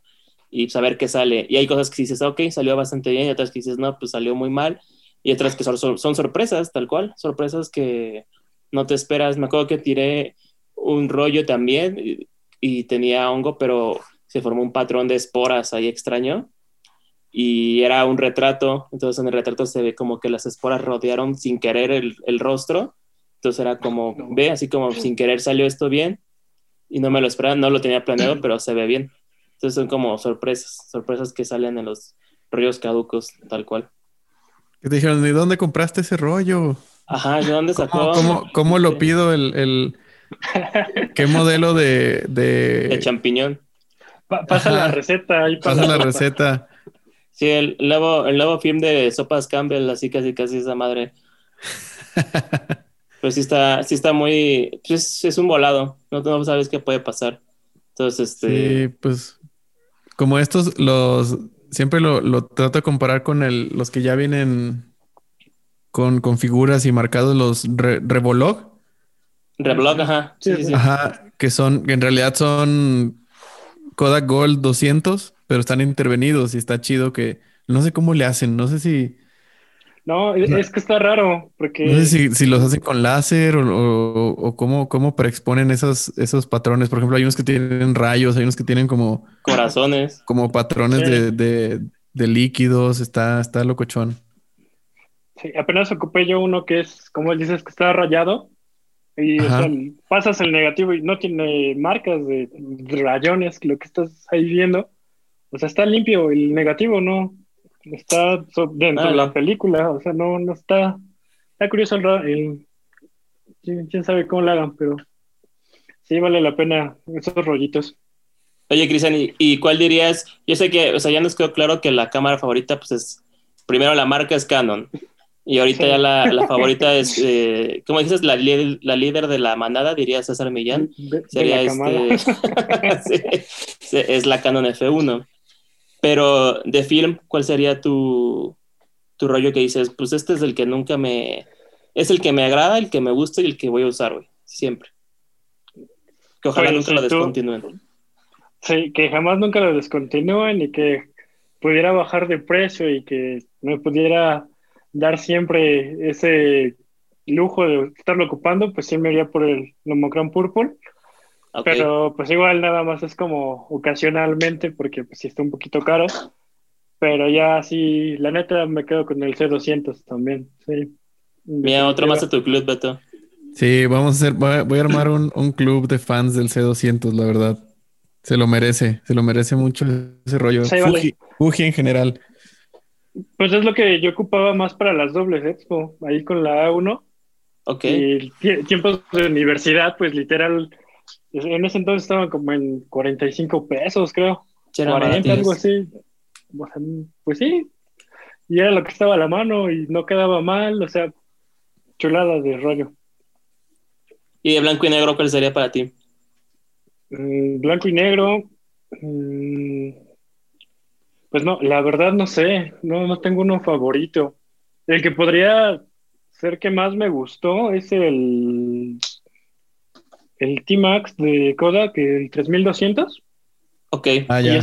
y saber qué sale. Y hay cosas que dices, ok, salió bastante bien, y otras que dices, no, pues salió muy mal, y otras que son, son, sorpresas, tal cual, sorpresas que no te esperas. Me acuerdo que tiré un rollo también y tenía hongo, pero se formó un patrón de esporas ahí extraño y era un retrato, entonces en el retrato se ve como que las esporas rodearon sin querer el, el rostro, entonces era como, ve, así como sin querer salió esto bien y no me lo esperaba, no lo tenía planeado, pero se ve bien. Entonces son como sorpresas, sorpresas que salen en los rollos caducos, tal cual. ¿Qué te dijeron? ¿De dónde compraste ese rollo? Ajá, ¿de dónde sacó? ¿Cómo, lo pido el, el... ¿Qué modelo de, de... de champiñón? pasa la receta ahí. Pasa la receta. Sí, el nuevo, el nuevo film de Sopas Campbell, así casi casi esa madre. pues sí está, sí está muy, pues es un volado, no, no sabes qué puede pasar. Entonces, este... Sí, pues como estos, los siempre lo, trato de comparar con el, los que ya vienen con, con figuras y marcados los Revolog. Revolog, ajá. Sí, sí. Ajá, que son, que en realidad son Kodak Gold 200, pero están intervenidos y está chido que no sé cómo le hacen, no sé si no, es que está raro, porque... No sé si, los hacen con láser o, o, cómo, cómo preexponen esos, esos patrones. Por ejemplo, hay unos que tienen rayos, hay unos que tienen como... Corazones. Como patrones de, líquidos, está, está locochón. Sí, apenas ocupé yo uno que es, como dices, que está rayado. Y pasas el negativo y no tiene marcas de rayones, lo que estás ahí viendo. O sea, está limpio el negativo, ¿no? está dentro de la película, o sea, no, no está, está curioso el, quién sabe cómo lo hagan, pero sí vale la pena esos rollitos. Oye, Cristian, ¿y, cuál dirías? Yo sé que, o sea, ya nos quedó claro que la cámara favorita, pues es, primero la marca es Canon, y ahorita ya la, favorita es, eh, ¿cómo dices? La, la, líder de la manada, diría César Millán. Sería este. es la Canon F1. Pero de film, ¿cuál sería tu, tu rollo que dices? Pues este es el que nunca me... Es el que me agrada, el que me gusta y el que voy a usar, güey. Siempre. Que ojalá nunca lo descontinúen. Sí, que jamás nunca lo descontinúen y que pudiera bajar de precio y que me pudiera dar siempre ese lujo de estarlo ocupando, pues sí me iría por el Nomocran Purple. Pero pues igual nada más es como ocasionalmente porque pues sí está un poquito caro. Pero ya sí, la neta me quedo con el C200 también. Sí. Mira, otro más de tu club, Beto. Sí, vamos a hacer, voy a, armar un, club de fans del C200, la verdad. Se lo merece, se lo merece mucho ese rollo. Fuji, en general. Pues es lo que yo ocupaba más para las dobles expo, ahí con la A1. Ok. Y tiempos de universidad, pues literal, en ese entonces estaban como en 45 pesos, creo. 40, algo así. Pues sí. Y era lo que estaba a la mano y no quedaba mal, o sea, chulada de rollo. ¿Y de blanco y negro cuál sería para ti? Mm, blanco y negro. Mm, pues no, la verdad no sé. No, no tengo uno favorito. El que podría ser que más me gustó es el el T-Max de Kodak, el 3200. Ok. Ah, ya.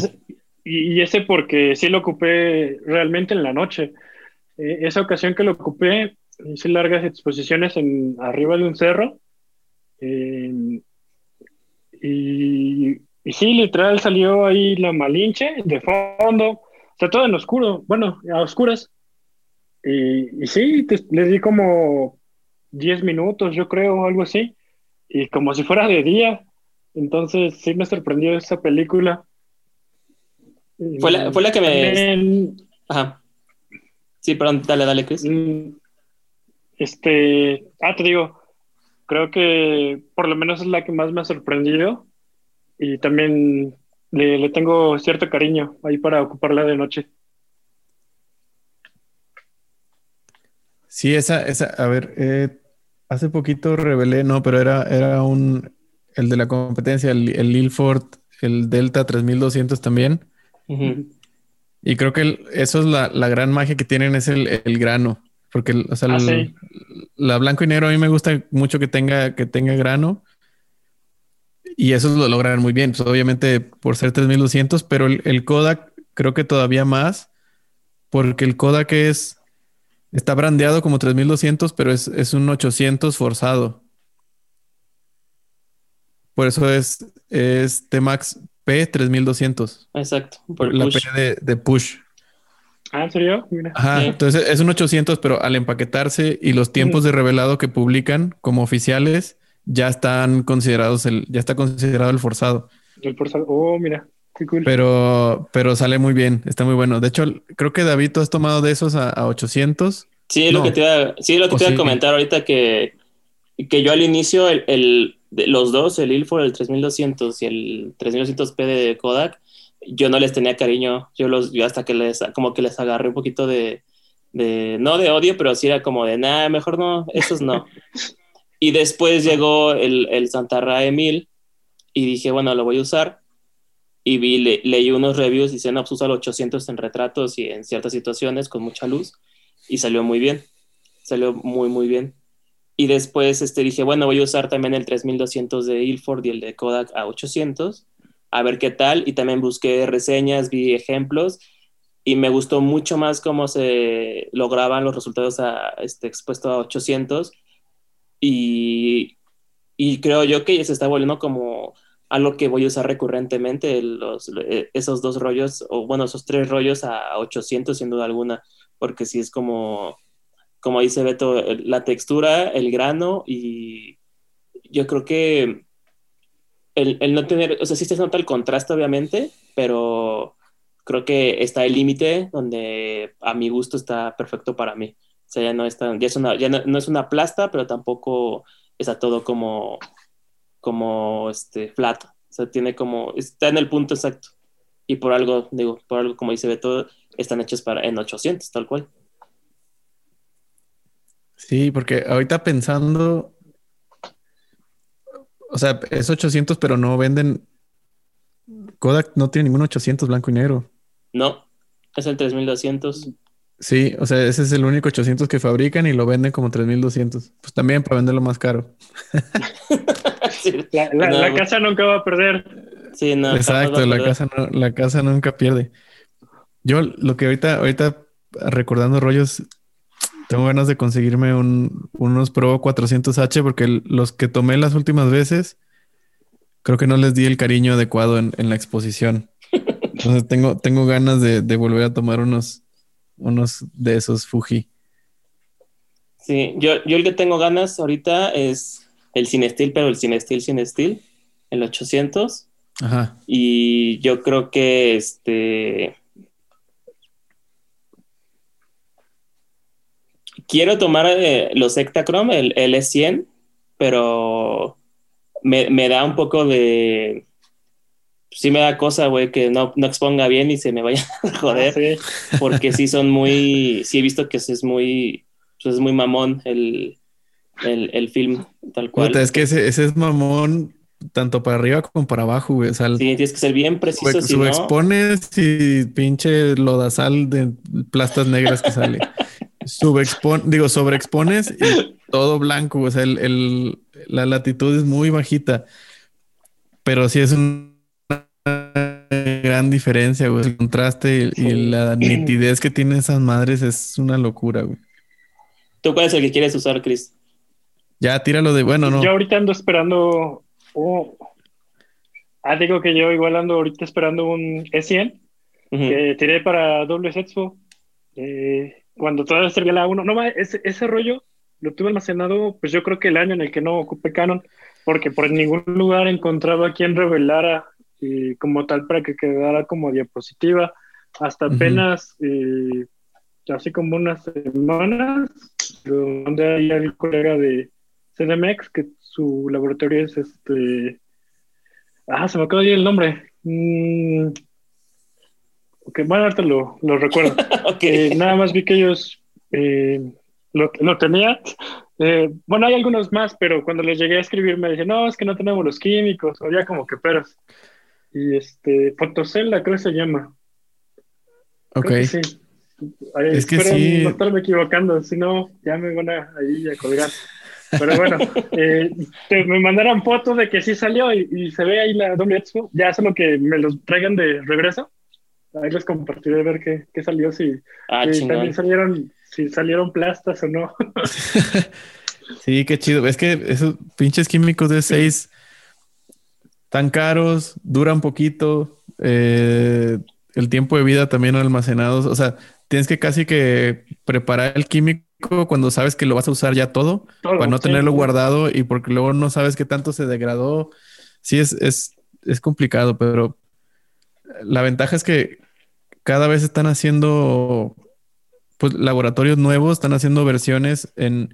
Y, ese, porque sí lo ocupé realmente en la noche. Eh, esa ocasión que lo ocupé, hice largas exposiciones en, arriba de un cerro. y, y sí, literal salió ahí la Malinche de fondo. O sea, todo en oscuro. Bueno, a oscuras. Y, y sí, les di como 10 minutos, yo creo, algo así y como si fuera de día. Entonces sí me sorprendió esa película. Fue la, fue la que me... Ajá. Sí, perdón, dale, dale, Chris. Mm, este, ah, te digo, creo que por lo menos es la que más me ha sorprendido y también le, le tengo cierto cariño ahí para ocuparla de noche. Sí, esa, esa, a ver, eh, Hace poquito revelé, no, pero era, era un, el de la competencia, el, el Ilford, el Delta 3200 también. Y creo que eso es la, gran magia que tienen, es el, grano. porque o sea, Ah, el- sí. la blanco y negro a mí me gusta mucho que tenga, que tenga grano. Y eso lo logran muy bien, pues, obviamente por ser 3200, pero el, el Kodak creo que todavía más, porque el Kodak es, está brandeado como 3200, pero es, es un 800 forzado. Por eso es, es T-Max P 3200, Exacto. Por la push. P de, de push. Ah, ¿en serio? Mira. Ajá, Sí. entonces es un 800, pero al empaquetarse y los tiempos de revelado que publican como oficiales ya están considerados el, ya está considerado el forzado. El forzado. Oh, mira. Qué cool. Pero, pero sale muy bien, está muy bueno. De hecho, creo que David, tú has tomado de esos a, a 800. Sí, es lo que te iba, sí, es lo que O te iba sí. a comentar ahorita que, que yo al inicio, el, el- de los dos, el Ilford, el 3200 y el 3200P de Kodak, yo no les tenía cariño. Yo los, yo hasta que les, como que les agarré un poquito de, de no de odio, pero sí era como de, nah, mejor no, esos no. y después llegó el, el Santarrae 1000 y dije, bueno, lo voy a usar. Y vi, le- leí unos reviews y dicen, pues usa el 800 en retratos y en ciertas situaciones con mucha luz y salió muy bien. Salió muy, muy bien. Y después este, dije, bueno, voy a usar también el 3200 de Ilford y el de Kodak a 800, a ver qué tal. Y también busqué reseñas, vi ejemplos y me gustó mucho más cómo se lograban los resultados a, este, expuesto a 800. Y, y creo yo que se está volviendo como algo que voy a usar recurrentemente, los, eh, esos dos rollos, o bueno, esos tres rollos a 800 sin duda alguna, porque sí es como, como dice Beto, la textura, el grano y yo creo que el, el no tener, o sea, sí se nota el contraste obviamente, pero creo que está el límite donde a mi gusto está perfecto para mí. O sea, ya no es ya es una, ya no es una plasta, pero tampoco está todo como, como este flat. O sea, tiene como, está en el punto exacto. Y por algo, digo, por algo, como dice Beto, están hechos para en 800, tal cual. Sí, porque ahorita pensando, o sea, es 800, pero no venden. Kodak no tiene ningún 800 blanco y negro. No, es el 3200. Sí, o sea, ese es el único 800 que fabrican y lo venden como 3200. Pues también para venderlo más caro. sí, La, la- No, la güey. casa nunca va a perder. sí, no, Exacto, la casa, no- la casa nunca pierde. Yo lo que ahorita, ahorita recordando rollos, tengo ganas de conseguirme un- unos Pro 400H porque los que tomé las últimas veces, creo que no les di el cariño adecuado en, en la exposición. Entonces tengo, tengo ganas de, de volver a tomar unos, unos de esos Fuji. Sí, yo, yo el que tengo ganas ahorita es el Cinestil, pero el Cinestil, Cinestil, el 800. Ajá. Y yo creo que este. Quiero tomar eh, los Ektachrome, el L100, pero me, me da un poco de. Sí, me da cosa, güey, que no, no exponga bien y se me vaya a joder, Ah, sí. porque sí son muy. Sí, he visto que es muy. Pues es muy mamón el, el, el film, tal cual. Puta, es que ese, ese es mamón tanto para arriba como para abajo, güey. O sea, Sí, tienes que ser bien preciso. Sube, si no- expones y pinche lodazal de plastas negras que sale. Subexpon, digo, sobreexpones y todo blanco. O sea, el, el- la latitud es muy bajita. Pero sí es una gran diferencia, güey. El contraste y, y la nitidez que tienen esas madres es una locura, güey. ¿Tú cuál es el que quieres usar, Chris? Ya, tíralo de bueno, no. Yo ahorita ando esperando. oh. Ah, digo que yo igual ando ahorita esperando un E100 Ujú. que tiré para doble sexo. Eh, cuando todavía servía la 1. No, ese, ese rollo lo tuve almacenado, pues yo creo que el año en el que no ocupé Canon, porque por ningún lugar encontraba quien revelara eh, como tal para que quedara como diapositiva. Hasta apenas, eh, así como unas semanas, mandé ahí al colega de CDMX, que su laboratorio es este. Ah, se me acaba de ir el nombre. Mm, ok, bueno, ahorita lo, lo recuerdo. Ok. Eh, nada más vi que ellos eh, lo, lo tenían. Eh, bueno, hay algunos más, pero cuando les llegué a escribir me decían, no, es que no tenemos los químicos, o ya como que peras. Y este, Fotocelda creo que se llama. ok. Creo que sí. es que sí. no estarme equivocando, si no, ya me van a, ahí a colgar. Pero bueno, eh, me mandaron fotos de que sí salió y, se ve ahí la doble Expo. Ya solo que me los traigan de regreso. Ahí les compartiré a ver qué, qué salió, si, ah, también salieron, si salieron plastas o no. sí, qué chido. Es que esos pinches químicos de 6 tan caros, duran poquito, eh, el tiempo de vida también almacenados. O sea, tienes que casi que preparar el químico cuando sabes que lo vas a usar ya todo, para no tenerlo guardado y porque luego no sabes qué tanto se degradó. Sí, es, es, es complicado, pero la ventaja es que cada vez están haciendo pues, laboratorios nuevos, están haciendo versiones en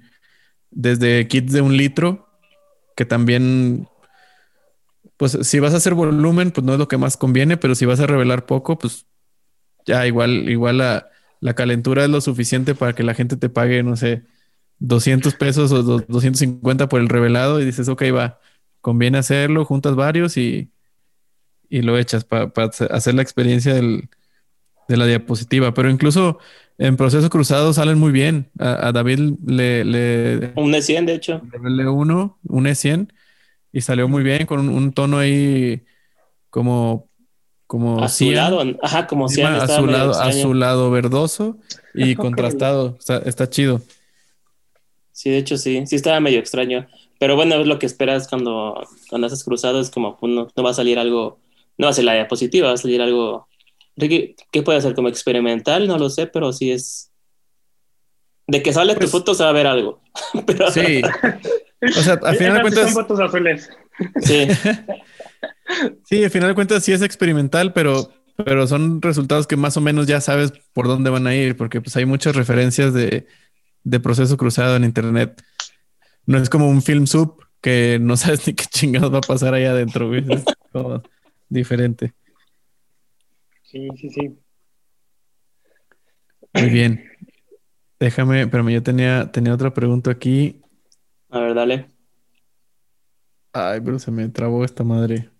desde kits de un litro, que también, pues si vas a hacer volumen, pues no es lo que más conviene, pero si vas a revelar poco, pues ya igual, igual a la calentura es lo suficiente para que la gente te pague, no sé, 200 pesos o 250 por el revelado y dices, ok, va, conviene hacerlo, juntas varios y, y lo echas para hacer la experiencia del, de la diapositiva. Pero incluso en proceso cruzado salen muy bien. A, David le, le... Un E100, de hecho. Le uno, un E100 y salió muy bien con un tono ahí como como azulado, ajá, como si azulado, azulado verdoso y contrastado. Está, chido. Sí, de hecho sí, sí estaba medio extraño. Pero bueno, es lo que esperas cuando, cuando haces cruzado, es como pues, no, va a salir algo, no va a ser la diapositiva, va a salir algo. ¿Qué puede ser? ¿Como experimental? No lo sé, pero sí es. De que sale tu pues foto se va a ver algo. Sí. O sea, al final de cuentas. Son fotos azules. Sí. Sí, al final de cuentas sí es experimental, pero, pero son resultados que más o menos ya sabes por dónde van a ir, porque pues hay muchas referencias de, proceso cruzado en internet. No es como un film sub que no sabes ni qué chingados va a pasar ahí adentro, Es como diferente. Sí, sí, sí. Muy bien. Déjame, pero yo tenía, tenía otra pregunta aquí. A ver, dale. Ay, pero se me trabó esta madre.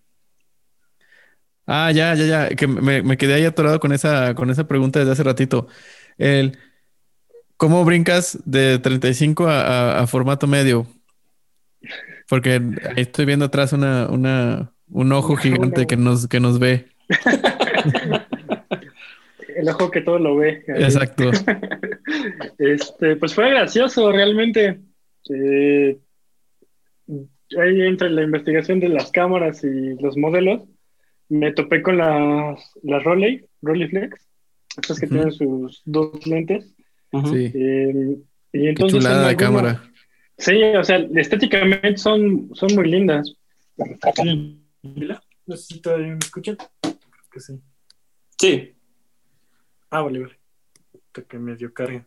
Ah, ya, ya, ya. Que me, quedé ahí atorado con esa, con esa pregunta desde hace ratito. El, ¿Cómo brincas de 35 a, a, formato medio? Porque ahí estoy viendo atrás una, una, un ojo gigante que nos, que nos ve. El ojo que todo lo ve. Exacto. Este, pues fue gracioso realmente. Eh, ahí entre la investigación de las cámaras y los modelos, me topé con las, las Roley, Rolleiflex, estas que tienen sus dos lentes. Sí. Eh, y entonces, Qué chulada de cámara. Sí, o sea, estéticamente son, son muy lindas. No sé si todavía me escuchan. Que sí. Sí. Ah, vale, vale. Que medio carga.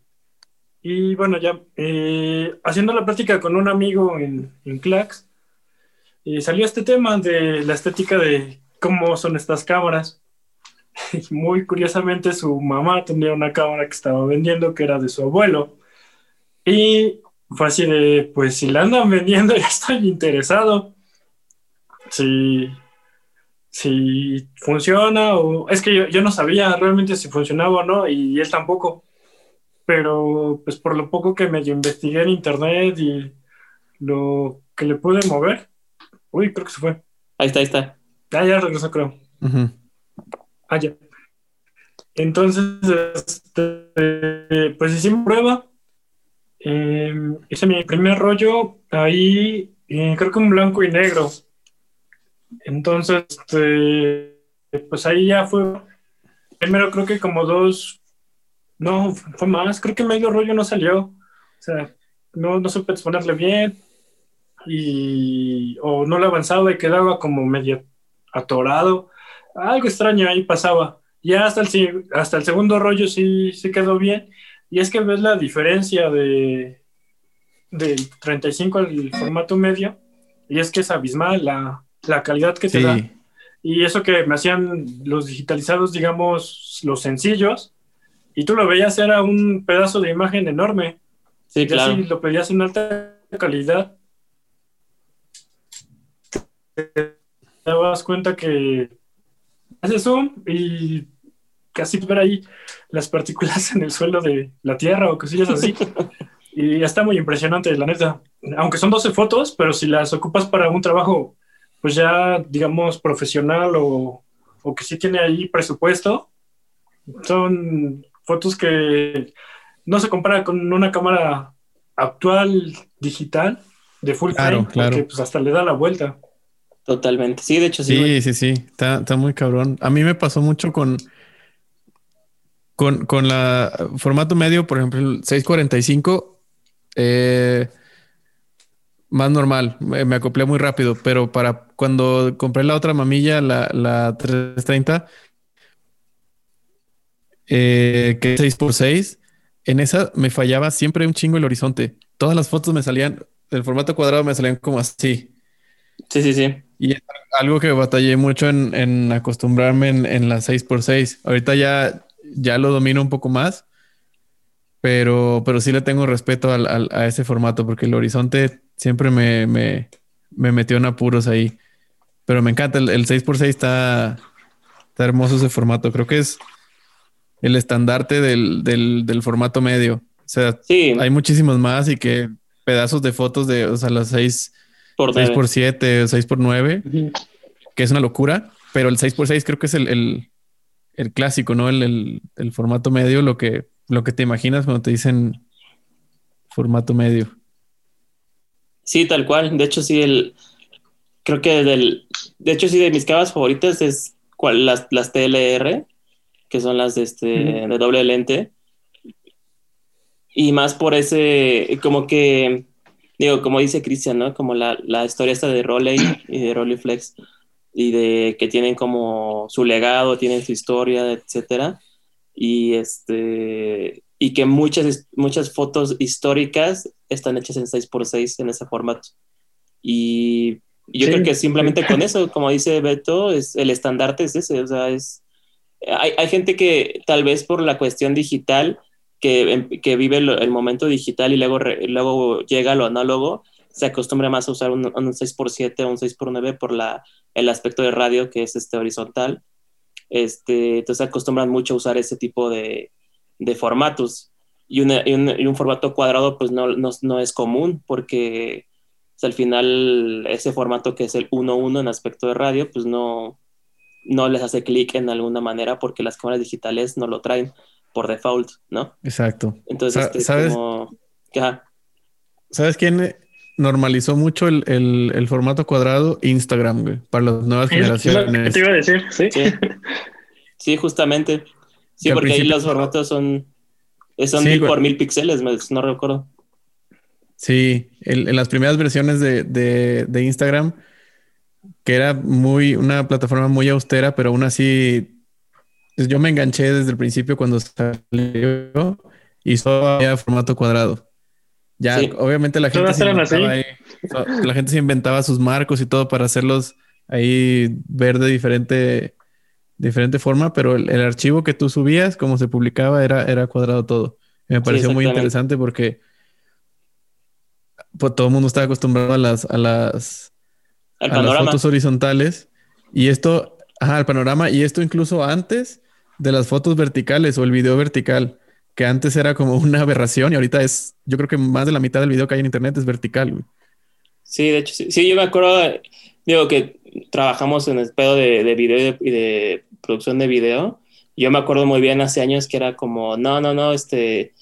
Y bueno, ya eh, haciendo la práctica con un amigo en, en Clax, y salió este tema de la estética de cómo son estas cámaras. Muy curiosamente su mamá tenía una cámara que estaba vendiendo que era de su abuelo. Y fue así de, pues si la andan vendiendo ya estoy interesado. Si, si funciona o... Es que yo, yo no sabía realmente si funcionaba o no y él tampoco. Pero pues por lo poco que medio investigué en internet y lo que le pude mover, Uy, creo que se fue. Ahí está, ahí está. Ah, ya regresó, creo. Ah, ya. Entonces, este, pues hicimos prueba. Em, hice mi primer rollo ahí, creo que un blanco y negro. Entonces, este, pues ahí ya fue. Primero creo que como dos, no, fue más, creo que medio rollo no salió. O sea, no, no supe exponerle bien y o no le avanzaba y quedaba como medio atorado. Algo extraño ahí pasaba. Ya hasta el, hasta el segundo rollo sí, se quedó bien. Y es que ves la diferencia de del 35 al formato medio. Y es que es abismal la, la calidad que te da. Y eso que me hacían los digitalizados, digamos, los sencillos. Y tú lo veías, era un pedazo de imagen enorme. Sí, claro. Si lo pedías en alta calidad, te das cuenta que haces zoom y casi ver ahí las partículas en el suelo de la Tierra o cosillas así. y está muy impresionante, la neta. Aunque son 12 fotos, pero si las ocupas para un trabajo, pues ya, digamos, profesional o, o que sí tiene ahí presupuesto, son fotos que no se compara con una cámara actual digital de full frame, porque pues hasta le da la vuelta. Totalmente. Sí, de hecho sí. Sí, sí, sí. Está, está, muy cabrón. A mí me pasó mucho con, con, con la formato medio, por ejemplo, el 645. Eh, más normal, me, acoplé muy rápido, pero para cuando compré la otra mamilla, la, la 330, eh, que es 6x6, en esa me fallaba siempre un chingo el horizonte. Todas las fotos me salían, el formato cuadrado me salían como así. Sí, sí, sí. Y es algo que batallé mucho en, acostumbrarme en, la 6x6. Ahorita ya, ya lo domino un poco más, pero, pero sí le tengo respeto a ese formato porque el horizonte siempre me, me, metió en apuros ahí. Pero me encanta, el, 6x6 está, está hermoso ese formato. Creo que es el estandarte del, del, formato medio. O sea, hay muchísimos más y que pedazos de fotos de, o sea, las 6 por 6 por 7 6 por 9 que es una locura, pero el 6 por 6 creo que es el, el, clásico, ¿no? El, el, formato medio, lo que, lo que te imaginas cuando te dicen formato medio. Sí, tal cual. De hecho, sí, el creo que del, de hecho, sí, de mis cámaras favoritas es las TLR, que son las de, este, de doble lente. Y más por ese, como que, digo, como dice Cristian, ¿no? Como la, la historia esta de Roley y de Roley Flex, y de que tienen como su legado, tienen su historia, etcétera. Y este, y que muchas, muchas fotos históricas están hechas en 6x6 en ese formato. Y yo creo que simplemente con eso, como dice Beto, es, el estandarte es ese, o sea, es, hay, hay, gente que tal vez por la cuestión digital, que, em, que vive el, momento digital y luego, luego llega a lo análogo, se acostumbra más a usar un, un 6x7 o un 6x9 por la, el aspecto de radio que es este horizontal. Este, entonces acostumbran mucho a usar ese tipo de, de formatos. Y, y, un, formato cuadrado pues no, no, no es común porque al final ese formato que es el 1-1 en aspecto de radio pues no, no les hace clic en alguna manera porque las cámaras digitales no lo traen por default, ¿no? Exacto. Entonces, este, ¿sabes? ¿Sabes quién normalizó mucho el, formato cuadrado? Instagram, güey, para las nuevas generaciones. te iba a decir? Sí. Sí, justamente. Sí, porque ahí los formatos son, son mil por mil píxeles, no recuerdo. Sí, en las primeras versiones de, de Instagram que era muy, una plataforma muy austera, pero aún así yo me enganché desde el principio cuando salió y solo había formato cuadrado. Ya, obviamente la gente, la gente se inventaba sus marcos y todo para hacerlos ahí ver de diferente, diferente forma, pero el, archivo que tú subías, como se publicaba, era, era cuadrado todo. me pareció muy interesante porque pues, todo el mundo estaba acostumbrado a las, a las a las fotos horizontales. Y esto, ajá, el panorama. Y esto incluso antes de las fotos verticales o el video vertical, que antes era como una aberración y ahorita es, yo creo que más de la mitad del video que hay en internet es vertical. Sí, de hecho, sí. yo me acuerdo, digo que trabajamos en el pedo de, de video y de, producción de video. Yo me acuerdo muy bien hace años que era como, no, no, no, este,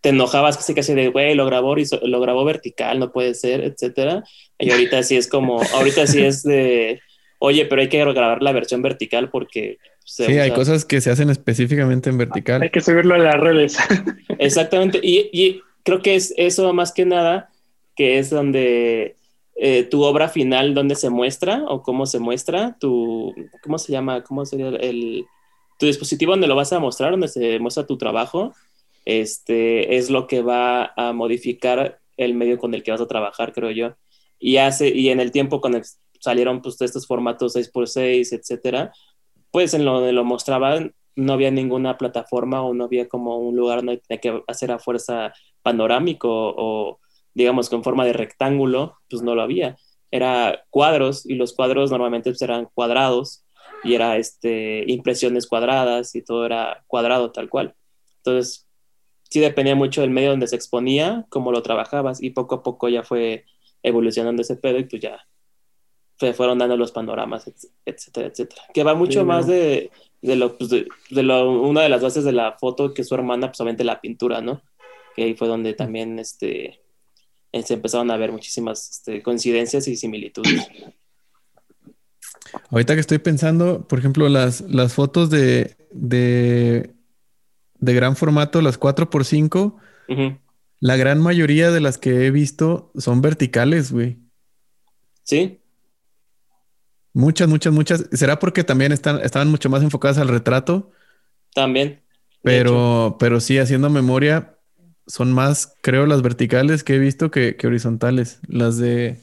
te enojabas casi casi de, güey, lo grabó, lo grabó vertical, no puede ser, etcétera. Y ahorita sí es como, ahorita sí es de, oye, pero hay que grabar la versión vertical porque... sí, hay cosas que se hacen específicamente en vertical. Hay que subirlo a las redes. Exactamente. Y, creo que es eso más que nada, que es donde eh, tu obra final, donde se muestra o cómo se muestra, tu, ¿cómo se llama? ¿Cómo sería el, tu dispositivo donde lo vas a mostrar, donde se muestra tu trabajo? Este, es lo que va a modificar el medio con el que vas a trabajar, creo yo. Y, hace, y en el tiempo cuando salieron pues, estos formatos 6x6, etcétera, pues en lo de lo mostraban no había ninguna plataforma o no había como un lugar donde tenía que hacer a fuerza panorámico o digamos con forma de rectángulo, pues no lo había. Era cuadros y los cuadros normalmente pues, eran cuadrados y era este, impresiones cuadradas y todo era cuadrado tal cual. Entonces, sí dependía mucho del medio donde se exponía, cómo lo trabajabas y poco a poco ya fue evolucionando ese pedo y pues ya se fueron dando los panoramas, etcétera, etcétera. Que va mucho más de, de lo, pues de, lo, una de las bases de la foto que su hermana, pues obviamente la pintura, ¿no? Que ahí fue donde también este, se empezaron a ver muchísimas este, coincidencias y similitudes. Ahorita que estoy pensando, por ejemplo, las, las fotos de, de, de gran formato, las 4x5, la gran mayoría de las que he visto son verticales, güey. Sí. Muchas, muchas, muchas. ¿Será porque también están, estaban mucho más enfocadas al retrato? También. Pero, pero sí, haciendo memoria, son más, creo, las verticales que he visto que, horizontales, las de,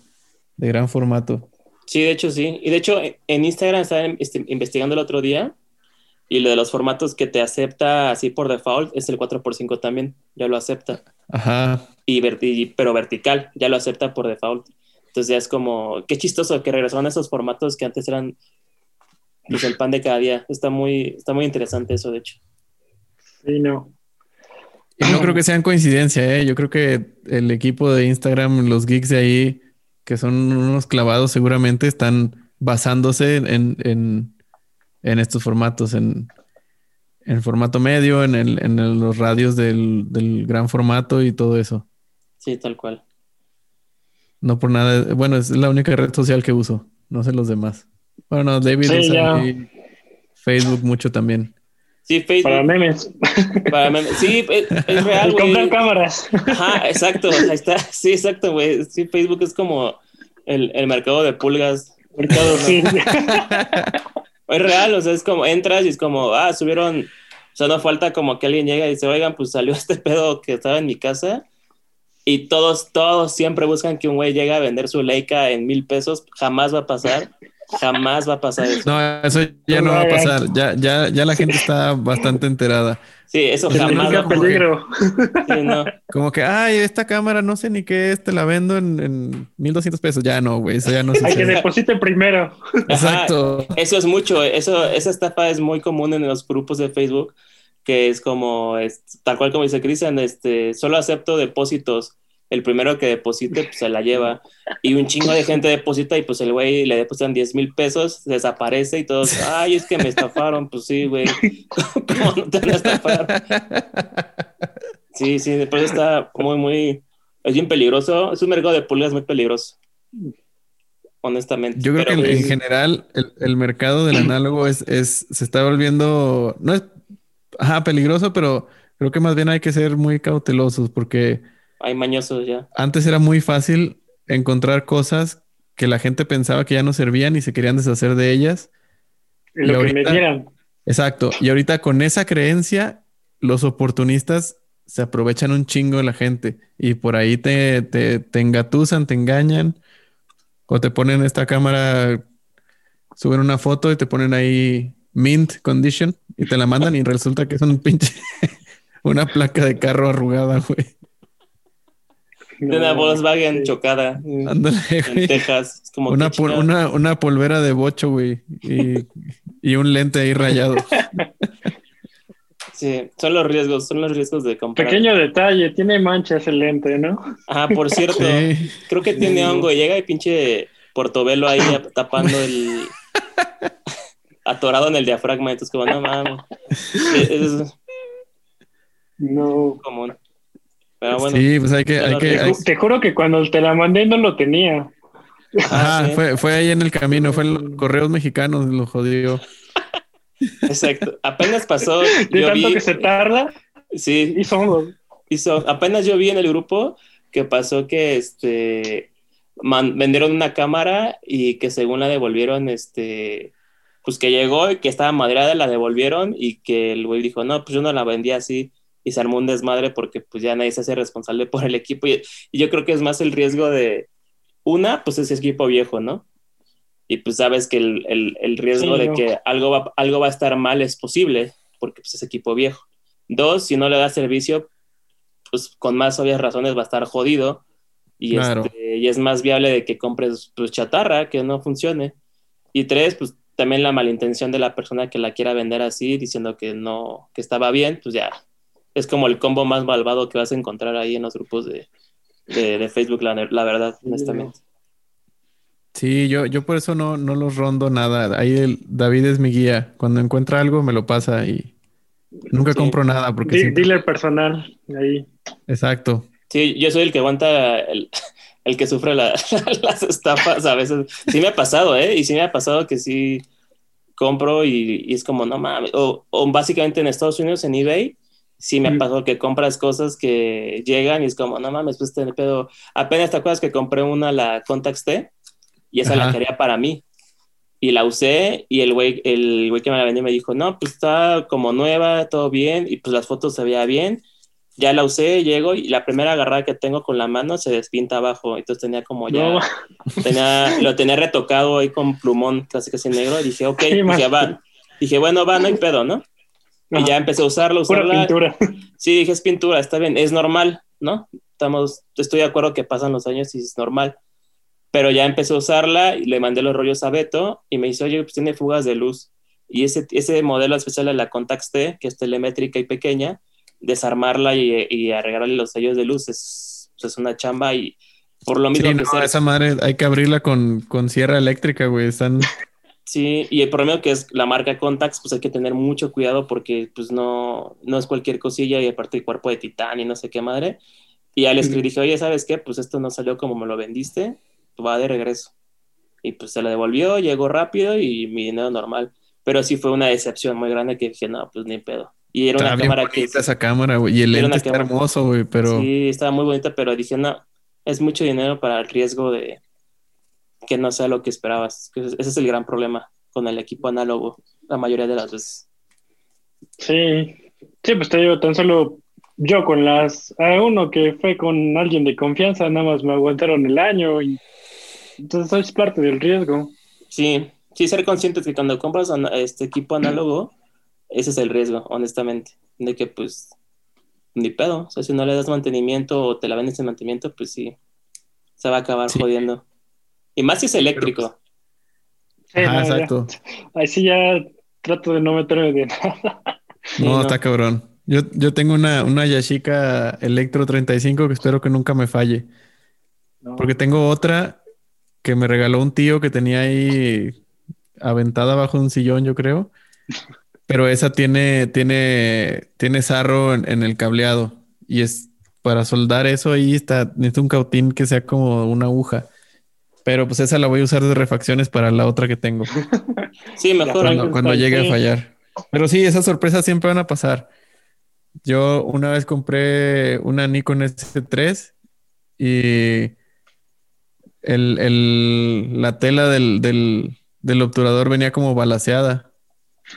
gran formato. Sí, de hecho sí. Y de hecho, en Instagram estaba este, investigando el otro día y lo de los formatos que te acepta así por default es el 4x5 también, ya lo acepta. Ajá. Y, pero vertical, ya lo acepta por default. Entonces ya es como, qué chistoso que regresaron a esos formatos que antes eran pues, el pan de cada día. Está muy, está muy interesante eso, de hecho. Sí, no. Y no creo que sean coincidencia, ¿eh? Yo creo que el equipo de Instagram, los geeks de ahí, que son unos clavados, seguramente están basándose en, en, en estos formatos, en, en formato medio, en, el, en los radios del, del gran formato y todo eso. Sí, tal cual. No por nada. Bueno, es la única red social que uso. No sé los demás. Bueno, David usa Facebook mucho también. Sí, Facebook. Para memes. Para memes. Sí, es, real, güey. Comprar cámaras. Ajá, exacto. Ahí está. Sí, exacto, güey. Sí, Facebook es como el, el mercado de pulgas. Mercado, sí. es real, o sea, es como entras y es como, ah, subieron. O sea, no falta como que alguien llega y dice, oigan, pues salió este pedo que estaba en mi casa y todos, todos siempre buscan que un güey llegue a vender su Leica en mil pesos. Jamás va a pasar. Jamás va a pasar eso. No, eso ya no va a pasar. Ya, ya, ya la gente está bastante enterada. Sí, eso jamás. Va peligro. Sí, no. Como que, ay, esta cámara no sé ni qué es, te la vendo en, en 1200 pesos. Ya no, güey, eso ya no se Hay que deposite primero. Exacto. eso es mucho. Eso, esa estafa es muy común en los grupos de Facebook que es como, tal cual como dice Cristian, este, solo acepto depósitos. El primero que deposite, pues se la lleva. Y un chingo de gente deposita y pues el güey le depositan 10 mil pesos, desaparece y todos, ay, es que me estafaron. Pues sí, güey. ¿Cómo no te van a estafar? Sí, sí, después está muy, muy, es bien peligroso. Es un mercado de pulgas muy peligroso. Honestamente. Yo creo que en, en general el, el, mercado del análogo es, es, se está volviendo, no es ajá, peligroso, pero creo que más bien hay que ser muy cautelosos porque... Hay mañosos ya. Antes era muy fácil encontrar cosas que la gente pensaba que ya no servían y se querían deshacer de ellas. lo que me dieran. Exacto. Y ahorita con esa creencia, los oportunistas se aprovechan un chingo de la gente y por ahí te, te, te engatusan, te engañan o te ponen esta cámara, suben una foto y te ponen ahí mint condition y te la mandan y resulta que es un pinche, una placa de carro arrugada, güey. De una Volkswagen chocada Ándale, en Texas. como una, una, una, polvera de bocho, güey. Y, y, un lente ahí rayado. Sí, son los riesgos, son los riesgos de comprar. Pequeño detalle, tiene manchas el lente, ¿no? Ah, por cierto, creo que tiene hongo. Llega y pinche portobelo ahí tapando el, atorado en el diafragma, entonces como, no mames. Es, no. común. Pero bueno. Sí, pues hay que... Hay que Te juro que cuando te la mandé no lo tenía. Ah, fue, fue ahí en el camino, fue en los correos mexicanos, lo jodió. Exacto. Apenas pasó. De tanto que se tarda. Sí. Hizo, hizo. Apenas yo vi en el grupo que pasó que este vendieron una cámara y que según la devolvieron, este pues que llegó y que estaba madreada, la devolvieron y que el güey dijo, no, pues yo no la vendí así y se armó un desmadre porque pues ya nadie se hace responsable por el equipo y, yo creo que es más el riesgo de, una, pues ese equipo viejo, ¿no? Y pues sabes que el, el, riesgo de que algo va, algo va a estar mal es posible porque pues es equipo viejo. Dos, si no le da servicio, pues con más obvias razones va a estar jodido y, este, y es más viable de que compres pues chatarra que no funcione. Y tres, pues también la malintención de la persona que la quiera vender así, diciendo que no, que estaba bien, pues ya es como el combo más malvado que vas a encontrar ahí en los grupos de, de, Facebook, la, la, verdad, honestamente. Sí, yo, yo por eso no, no los rondo nada. Ahí el, David es mi guía. Cuando encuentra algo me lo pasa y nunca compro nada porque... Dealer personal, ahí. Exacto. Sí, yo soy el que aguanta el, el que sufre las estafas a veces. Sí me ha pasado, ¿eh? Y sí me ha pasado que sí compro y, es como, no mames. O, básicamente en Estados Unidos, en eBay, sí me ha pasado que compras cosas que llegan y es como, no mames, pues este pedo. Apenas te acuerdas que compré una, la Contax T, y esa la quería para mí. Y la usé y el güey, el güey que me la vendió me dijo, no, pues está como nueva, todo bien, y pues las fotos se veía bien ya la usé, llego y la primera agarrada que tengo con la mano se despinta abajo. Entonces tenía como ya, tenía, lo tenía retocado ahí con plumón casi casi negro. Y dije, ok, dije, va. Dije, bueno, va, no hay pedo, ¿no? Y ya empecé a usarlo, usarla. pintura. Sí, dije, es pintura, está bien, es normal, ¿no? Estamos, estoy de acuerdo que pasan los años y es normal. Pero ya empecé a usarla y le mandé los rollos a Beto y me dice, oye, pues tiene fugas de luz. Y ese, ese modelo especial de la Contax T, que es telemétrica y pequeña, desarmarla y, y arreglarle los sellos de luz es, pues, es una chamba y por lo mismo sí, esa madre hay que abrirla con, con sierra eléctrica, güey. Están... Sí, y el problema que es la marca Contax, pues hay que tener mucho cuidado porque pues no, no es cualquier cosilla y aparte el cuerpo de titán y no sé qué madre. Y al escribir dije, oye, ¿sabes qué? Pues esto no salió como me lo vendiste, va de regreso. Y pues se la devolvió, llegó rápido y mi dinero normal. Pero sí fue una decepción muy grande que dije, no, pues ni pedo. Y era una cámara que. esa cámara, güey. Y el lente está hermoso, güey, pero. Sí, estaba muy bonita, pero dije, no, es mucho dinero para el riesgo de que no sea lo que esperabas. Ese es el gran problema con el equipo análogo, la mayoría de las veces. Sí, sí, pues te digo, tan solo yo con las a uno que fue con alguien de confianza, nada más me aguantaron el año y entonces es parte del riesgo. Sí, sí, ser consciente que cuando compras este equipo análogo ese es el riesgo, honestamente, de que pues ni pedo, o sea, si no le das mantenimiento o te la vendes en mantenimiento, pues sí, se va a acabar jodiendo. Y más si es eléctrico. Pues, exacto. Ahí sí ya trato de no meterme de nada. No, está cabrón. Yo, yo tengo una, una Yashica Electro 35 que espero que nunca me falle. Porque tengo otra que me regaló un tío que tenía ahí aventada bajo un sillón, yo creo. Pero esa tiene, tiene, tiene sarro en, el cableado. Y es para soldar eso ahí está, necesito un cautín que sea como una aguja. Pero pues esa la voy a usar de refacciones para la otra que tengo. Sí, mejor. Cuando, llegue a fallar. Pero sí, esas sorpresas siempre van a pasar. Yo una vez compré una Nikon S3 y el, la tela del, del, del obturador venía como balaseada.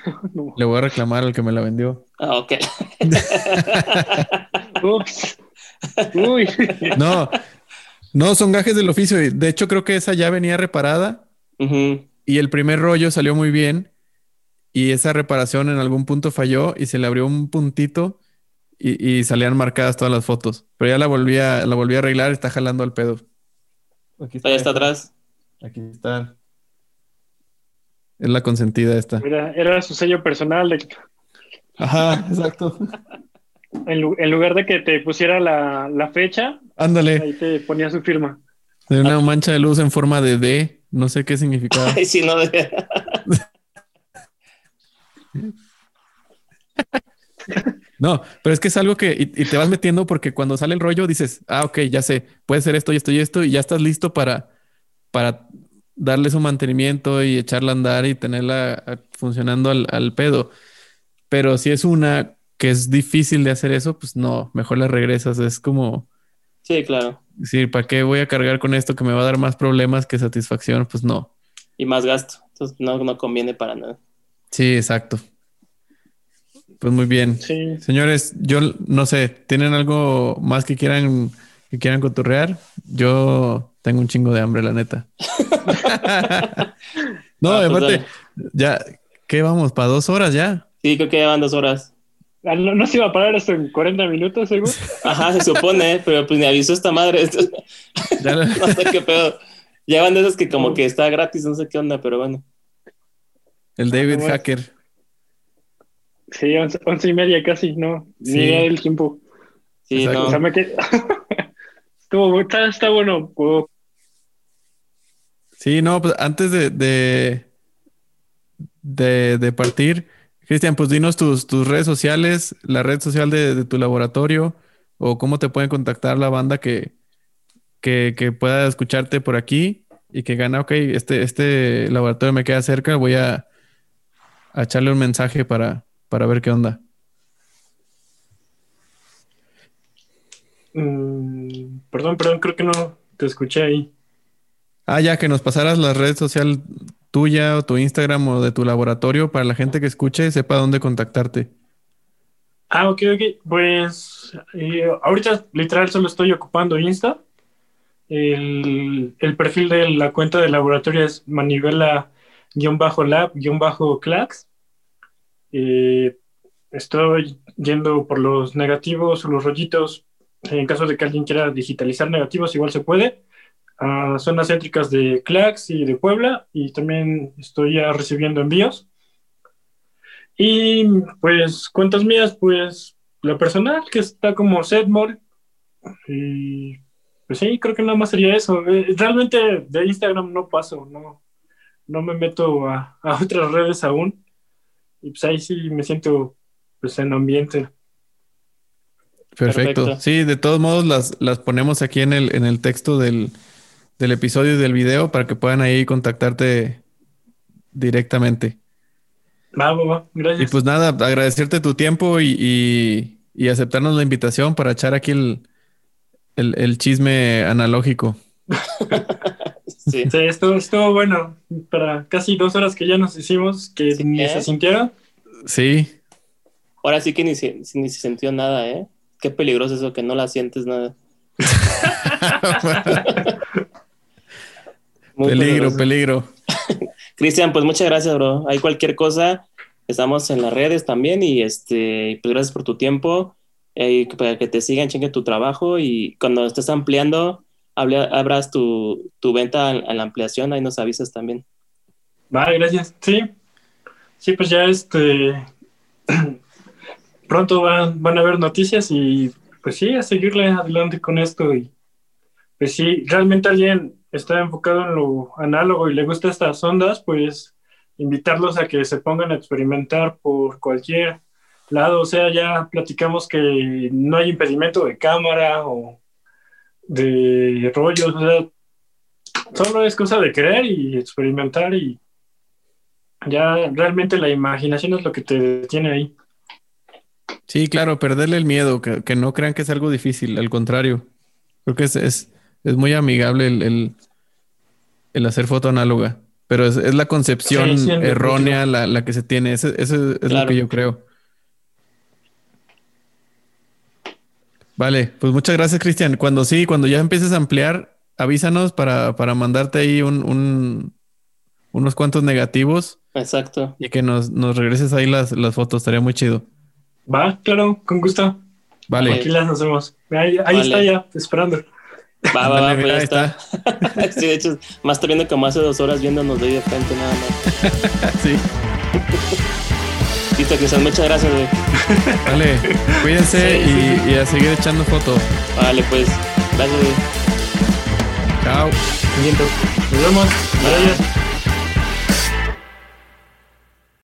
Le voy a reclamar al que me la vendió. Ah, ok. Ups. Uy. No, no, son gajes del oficio. De hecho, creo que esa ya venía reparada y el primer rollo salió muy bien. Y esa reparación en algún punto falló y se le abrió un puntito y, salían marcadas todas las fotos. Pero ya la volví a, la volví a arreglar y está jalando al pedo. Aquí está, Ahí está atrás. Aquí está. Es la consentida esta. Era, su sello personal. De... Ajá, exacto. En, lugar de que te pusiera la, fecha, ándale. Ahí te ponía su firma. De una mancha de luz en forma de D. No sé qué significaba. Ay, sí, no. De... No, pero es que es algo que y, te vas metiendo porque cuando sale el rollo dices, ah, ok, ya sé, puede ser esto y esto y esto, y ya estás listo para, para darle su mantenimiento y echarla a andar y tenerla funcionando al, pedo. Pero si es una que es difícil de hacer eso, pues no, mejor la regresas. Es como. Sí, claro. Sí, ¿para qué voy a cargar con esto que me va a dar más problemas que satisfacción? Pues no. Y más gasto. Entonces no, no conviene para nada. Sí, exacto. Pues muy bien. Sí. Señores, yo no sé, ¿tienen algo más que quieran que quieran cotorrear? Yo tengo un chingo de hambre, la neta. no, ah, pues aparte, ya, ¿qué vamos? ¿Para dos horas ya? Sí, creo que ya van dos horas. Ah, ¿No, se iba a parar esto en 40 minutos, seguro? Ajá, se supone, pero pues me avisó esta madre. Ya no sé qué pedo. Ya van de esas que como que está gratis, no sé qué onda, pero bueno. El David Hacker. Sí, once, y media casi, ¿no? Ni idea del tiempo. Sí, no. O sea, me Estuvo, está, está bueno. Sí, no, pues antes de, de, de, partir, Cristian, pues dinos tus, tus redes sociales, la red social de, tu laboratorio, o cómo te pueden contactar la banda que, que, que, pueda escucharte por aquí y que gana, ok, este, este laboratorio me queda cerca, voy a, a echarle un mensaje para, para ver qué onda. Mm, perdón, perdón, creo que no te escuché ahí. Ah, ya, que nos pasaras la red social tuya o tu Instagram o de tu laboratorio para la gente que escuche sepa dónde contactarte. Ah, ok, ok. Pues eh, ahorita literal solo estoy ocupando Insta. El, perfil de la cuenta del laboratorio es manivela-lab-clax. Eh, estoy yendo por los negativos o los rollitos en caso de que alguien quiera digitalizar negativos, igual se puede. A zonas céntricas de Clax y de Puebla, y también estoy ya recibiendo envíos. Y pues, cuentas mías, pues la personal, que está como Sedmore. Y pues sí, creo que nada más sería eso. Eh, realmente de Instagram no paso, no, no me meto a, a otras redes aún. Y pues ahí sí me siento pues en ambiente. Perfecto. Sí, de todos modos las, las ponemos aquí en el, en el texto del, episodio y del video para que puedan ahí contactarte directamente. Va, va, gracias. Y pues nada, agradecerte tu tiempo y, aceptarnos la invitación para echar aquí el, chisme analógico. sí, sí estuvo, estuvo, bueno. Para casi dos horas que ya nos hicimos, que ni se ¿eh? sintiera. Sí. Ahora sí que ni ni se sintió nada, ¿eh? Qué peligroso eso, que no la sientes nada. peligro, peligro. Cristian, pues muchas gracias, bro. Hay cualquier cosa, estamos en las redes también y este, pues gracias por tu tiempo. Eh, para que te sigan, chingue tu trabajo y cuando estés ampliando, abras tu, venta en, la ampliación, ahí nos avisas también. Vale, gracias. Sí, sí, pues ya este pronto van, van a haber noticias y pues sí, a seguirle adelante con esto. Y pues si realmente alguien está enfocado en lo análogo y le gusta estas ondas, pues invitarlos a que se pongan a experimentar por cualquier lado. O sea, ya platicamos que no hay impedimento de cámara o de rollos. O sea, solo es cosa de querer y experimentar y ya realmente la imaginación es lo que te detiene ahí. Sí, claro, perderle el miedo, que, no crean que es algo difícil, al contrario. Creo que es, muy amigable el, el, hacer foto análoga, pero es, la concepción errónea la, que se tiene, eso, es lo que yo creo. Vale, pues muchas gracias, Cristian. Cuando sí, cuando ya empieces a ampliar, avísanos para, para mandarte ahí un, unos cuantos negativos. Exacto. Y que nos, nos regreses ahí las, las fotos, estaría muy chido. Va, claro, con gusto. Vale. Aquí las hacemos. Ahí, está ya, esperando. Va, va, va, pues ya está. sí, de hecho, más está viendo como hace dos horas viéndonos de ahí de frente nada más. sí. Listo, Cristian, muchas gracias, güey. Vale, cuídense y, y, a seguir echando fotos. Vale, pues, gracias, güey. Chao. Nos vemos. Gracias.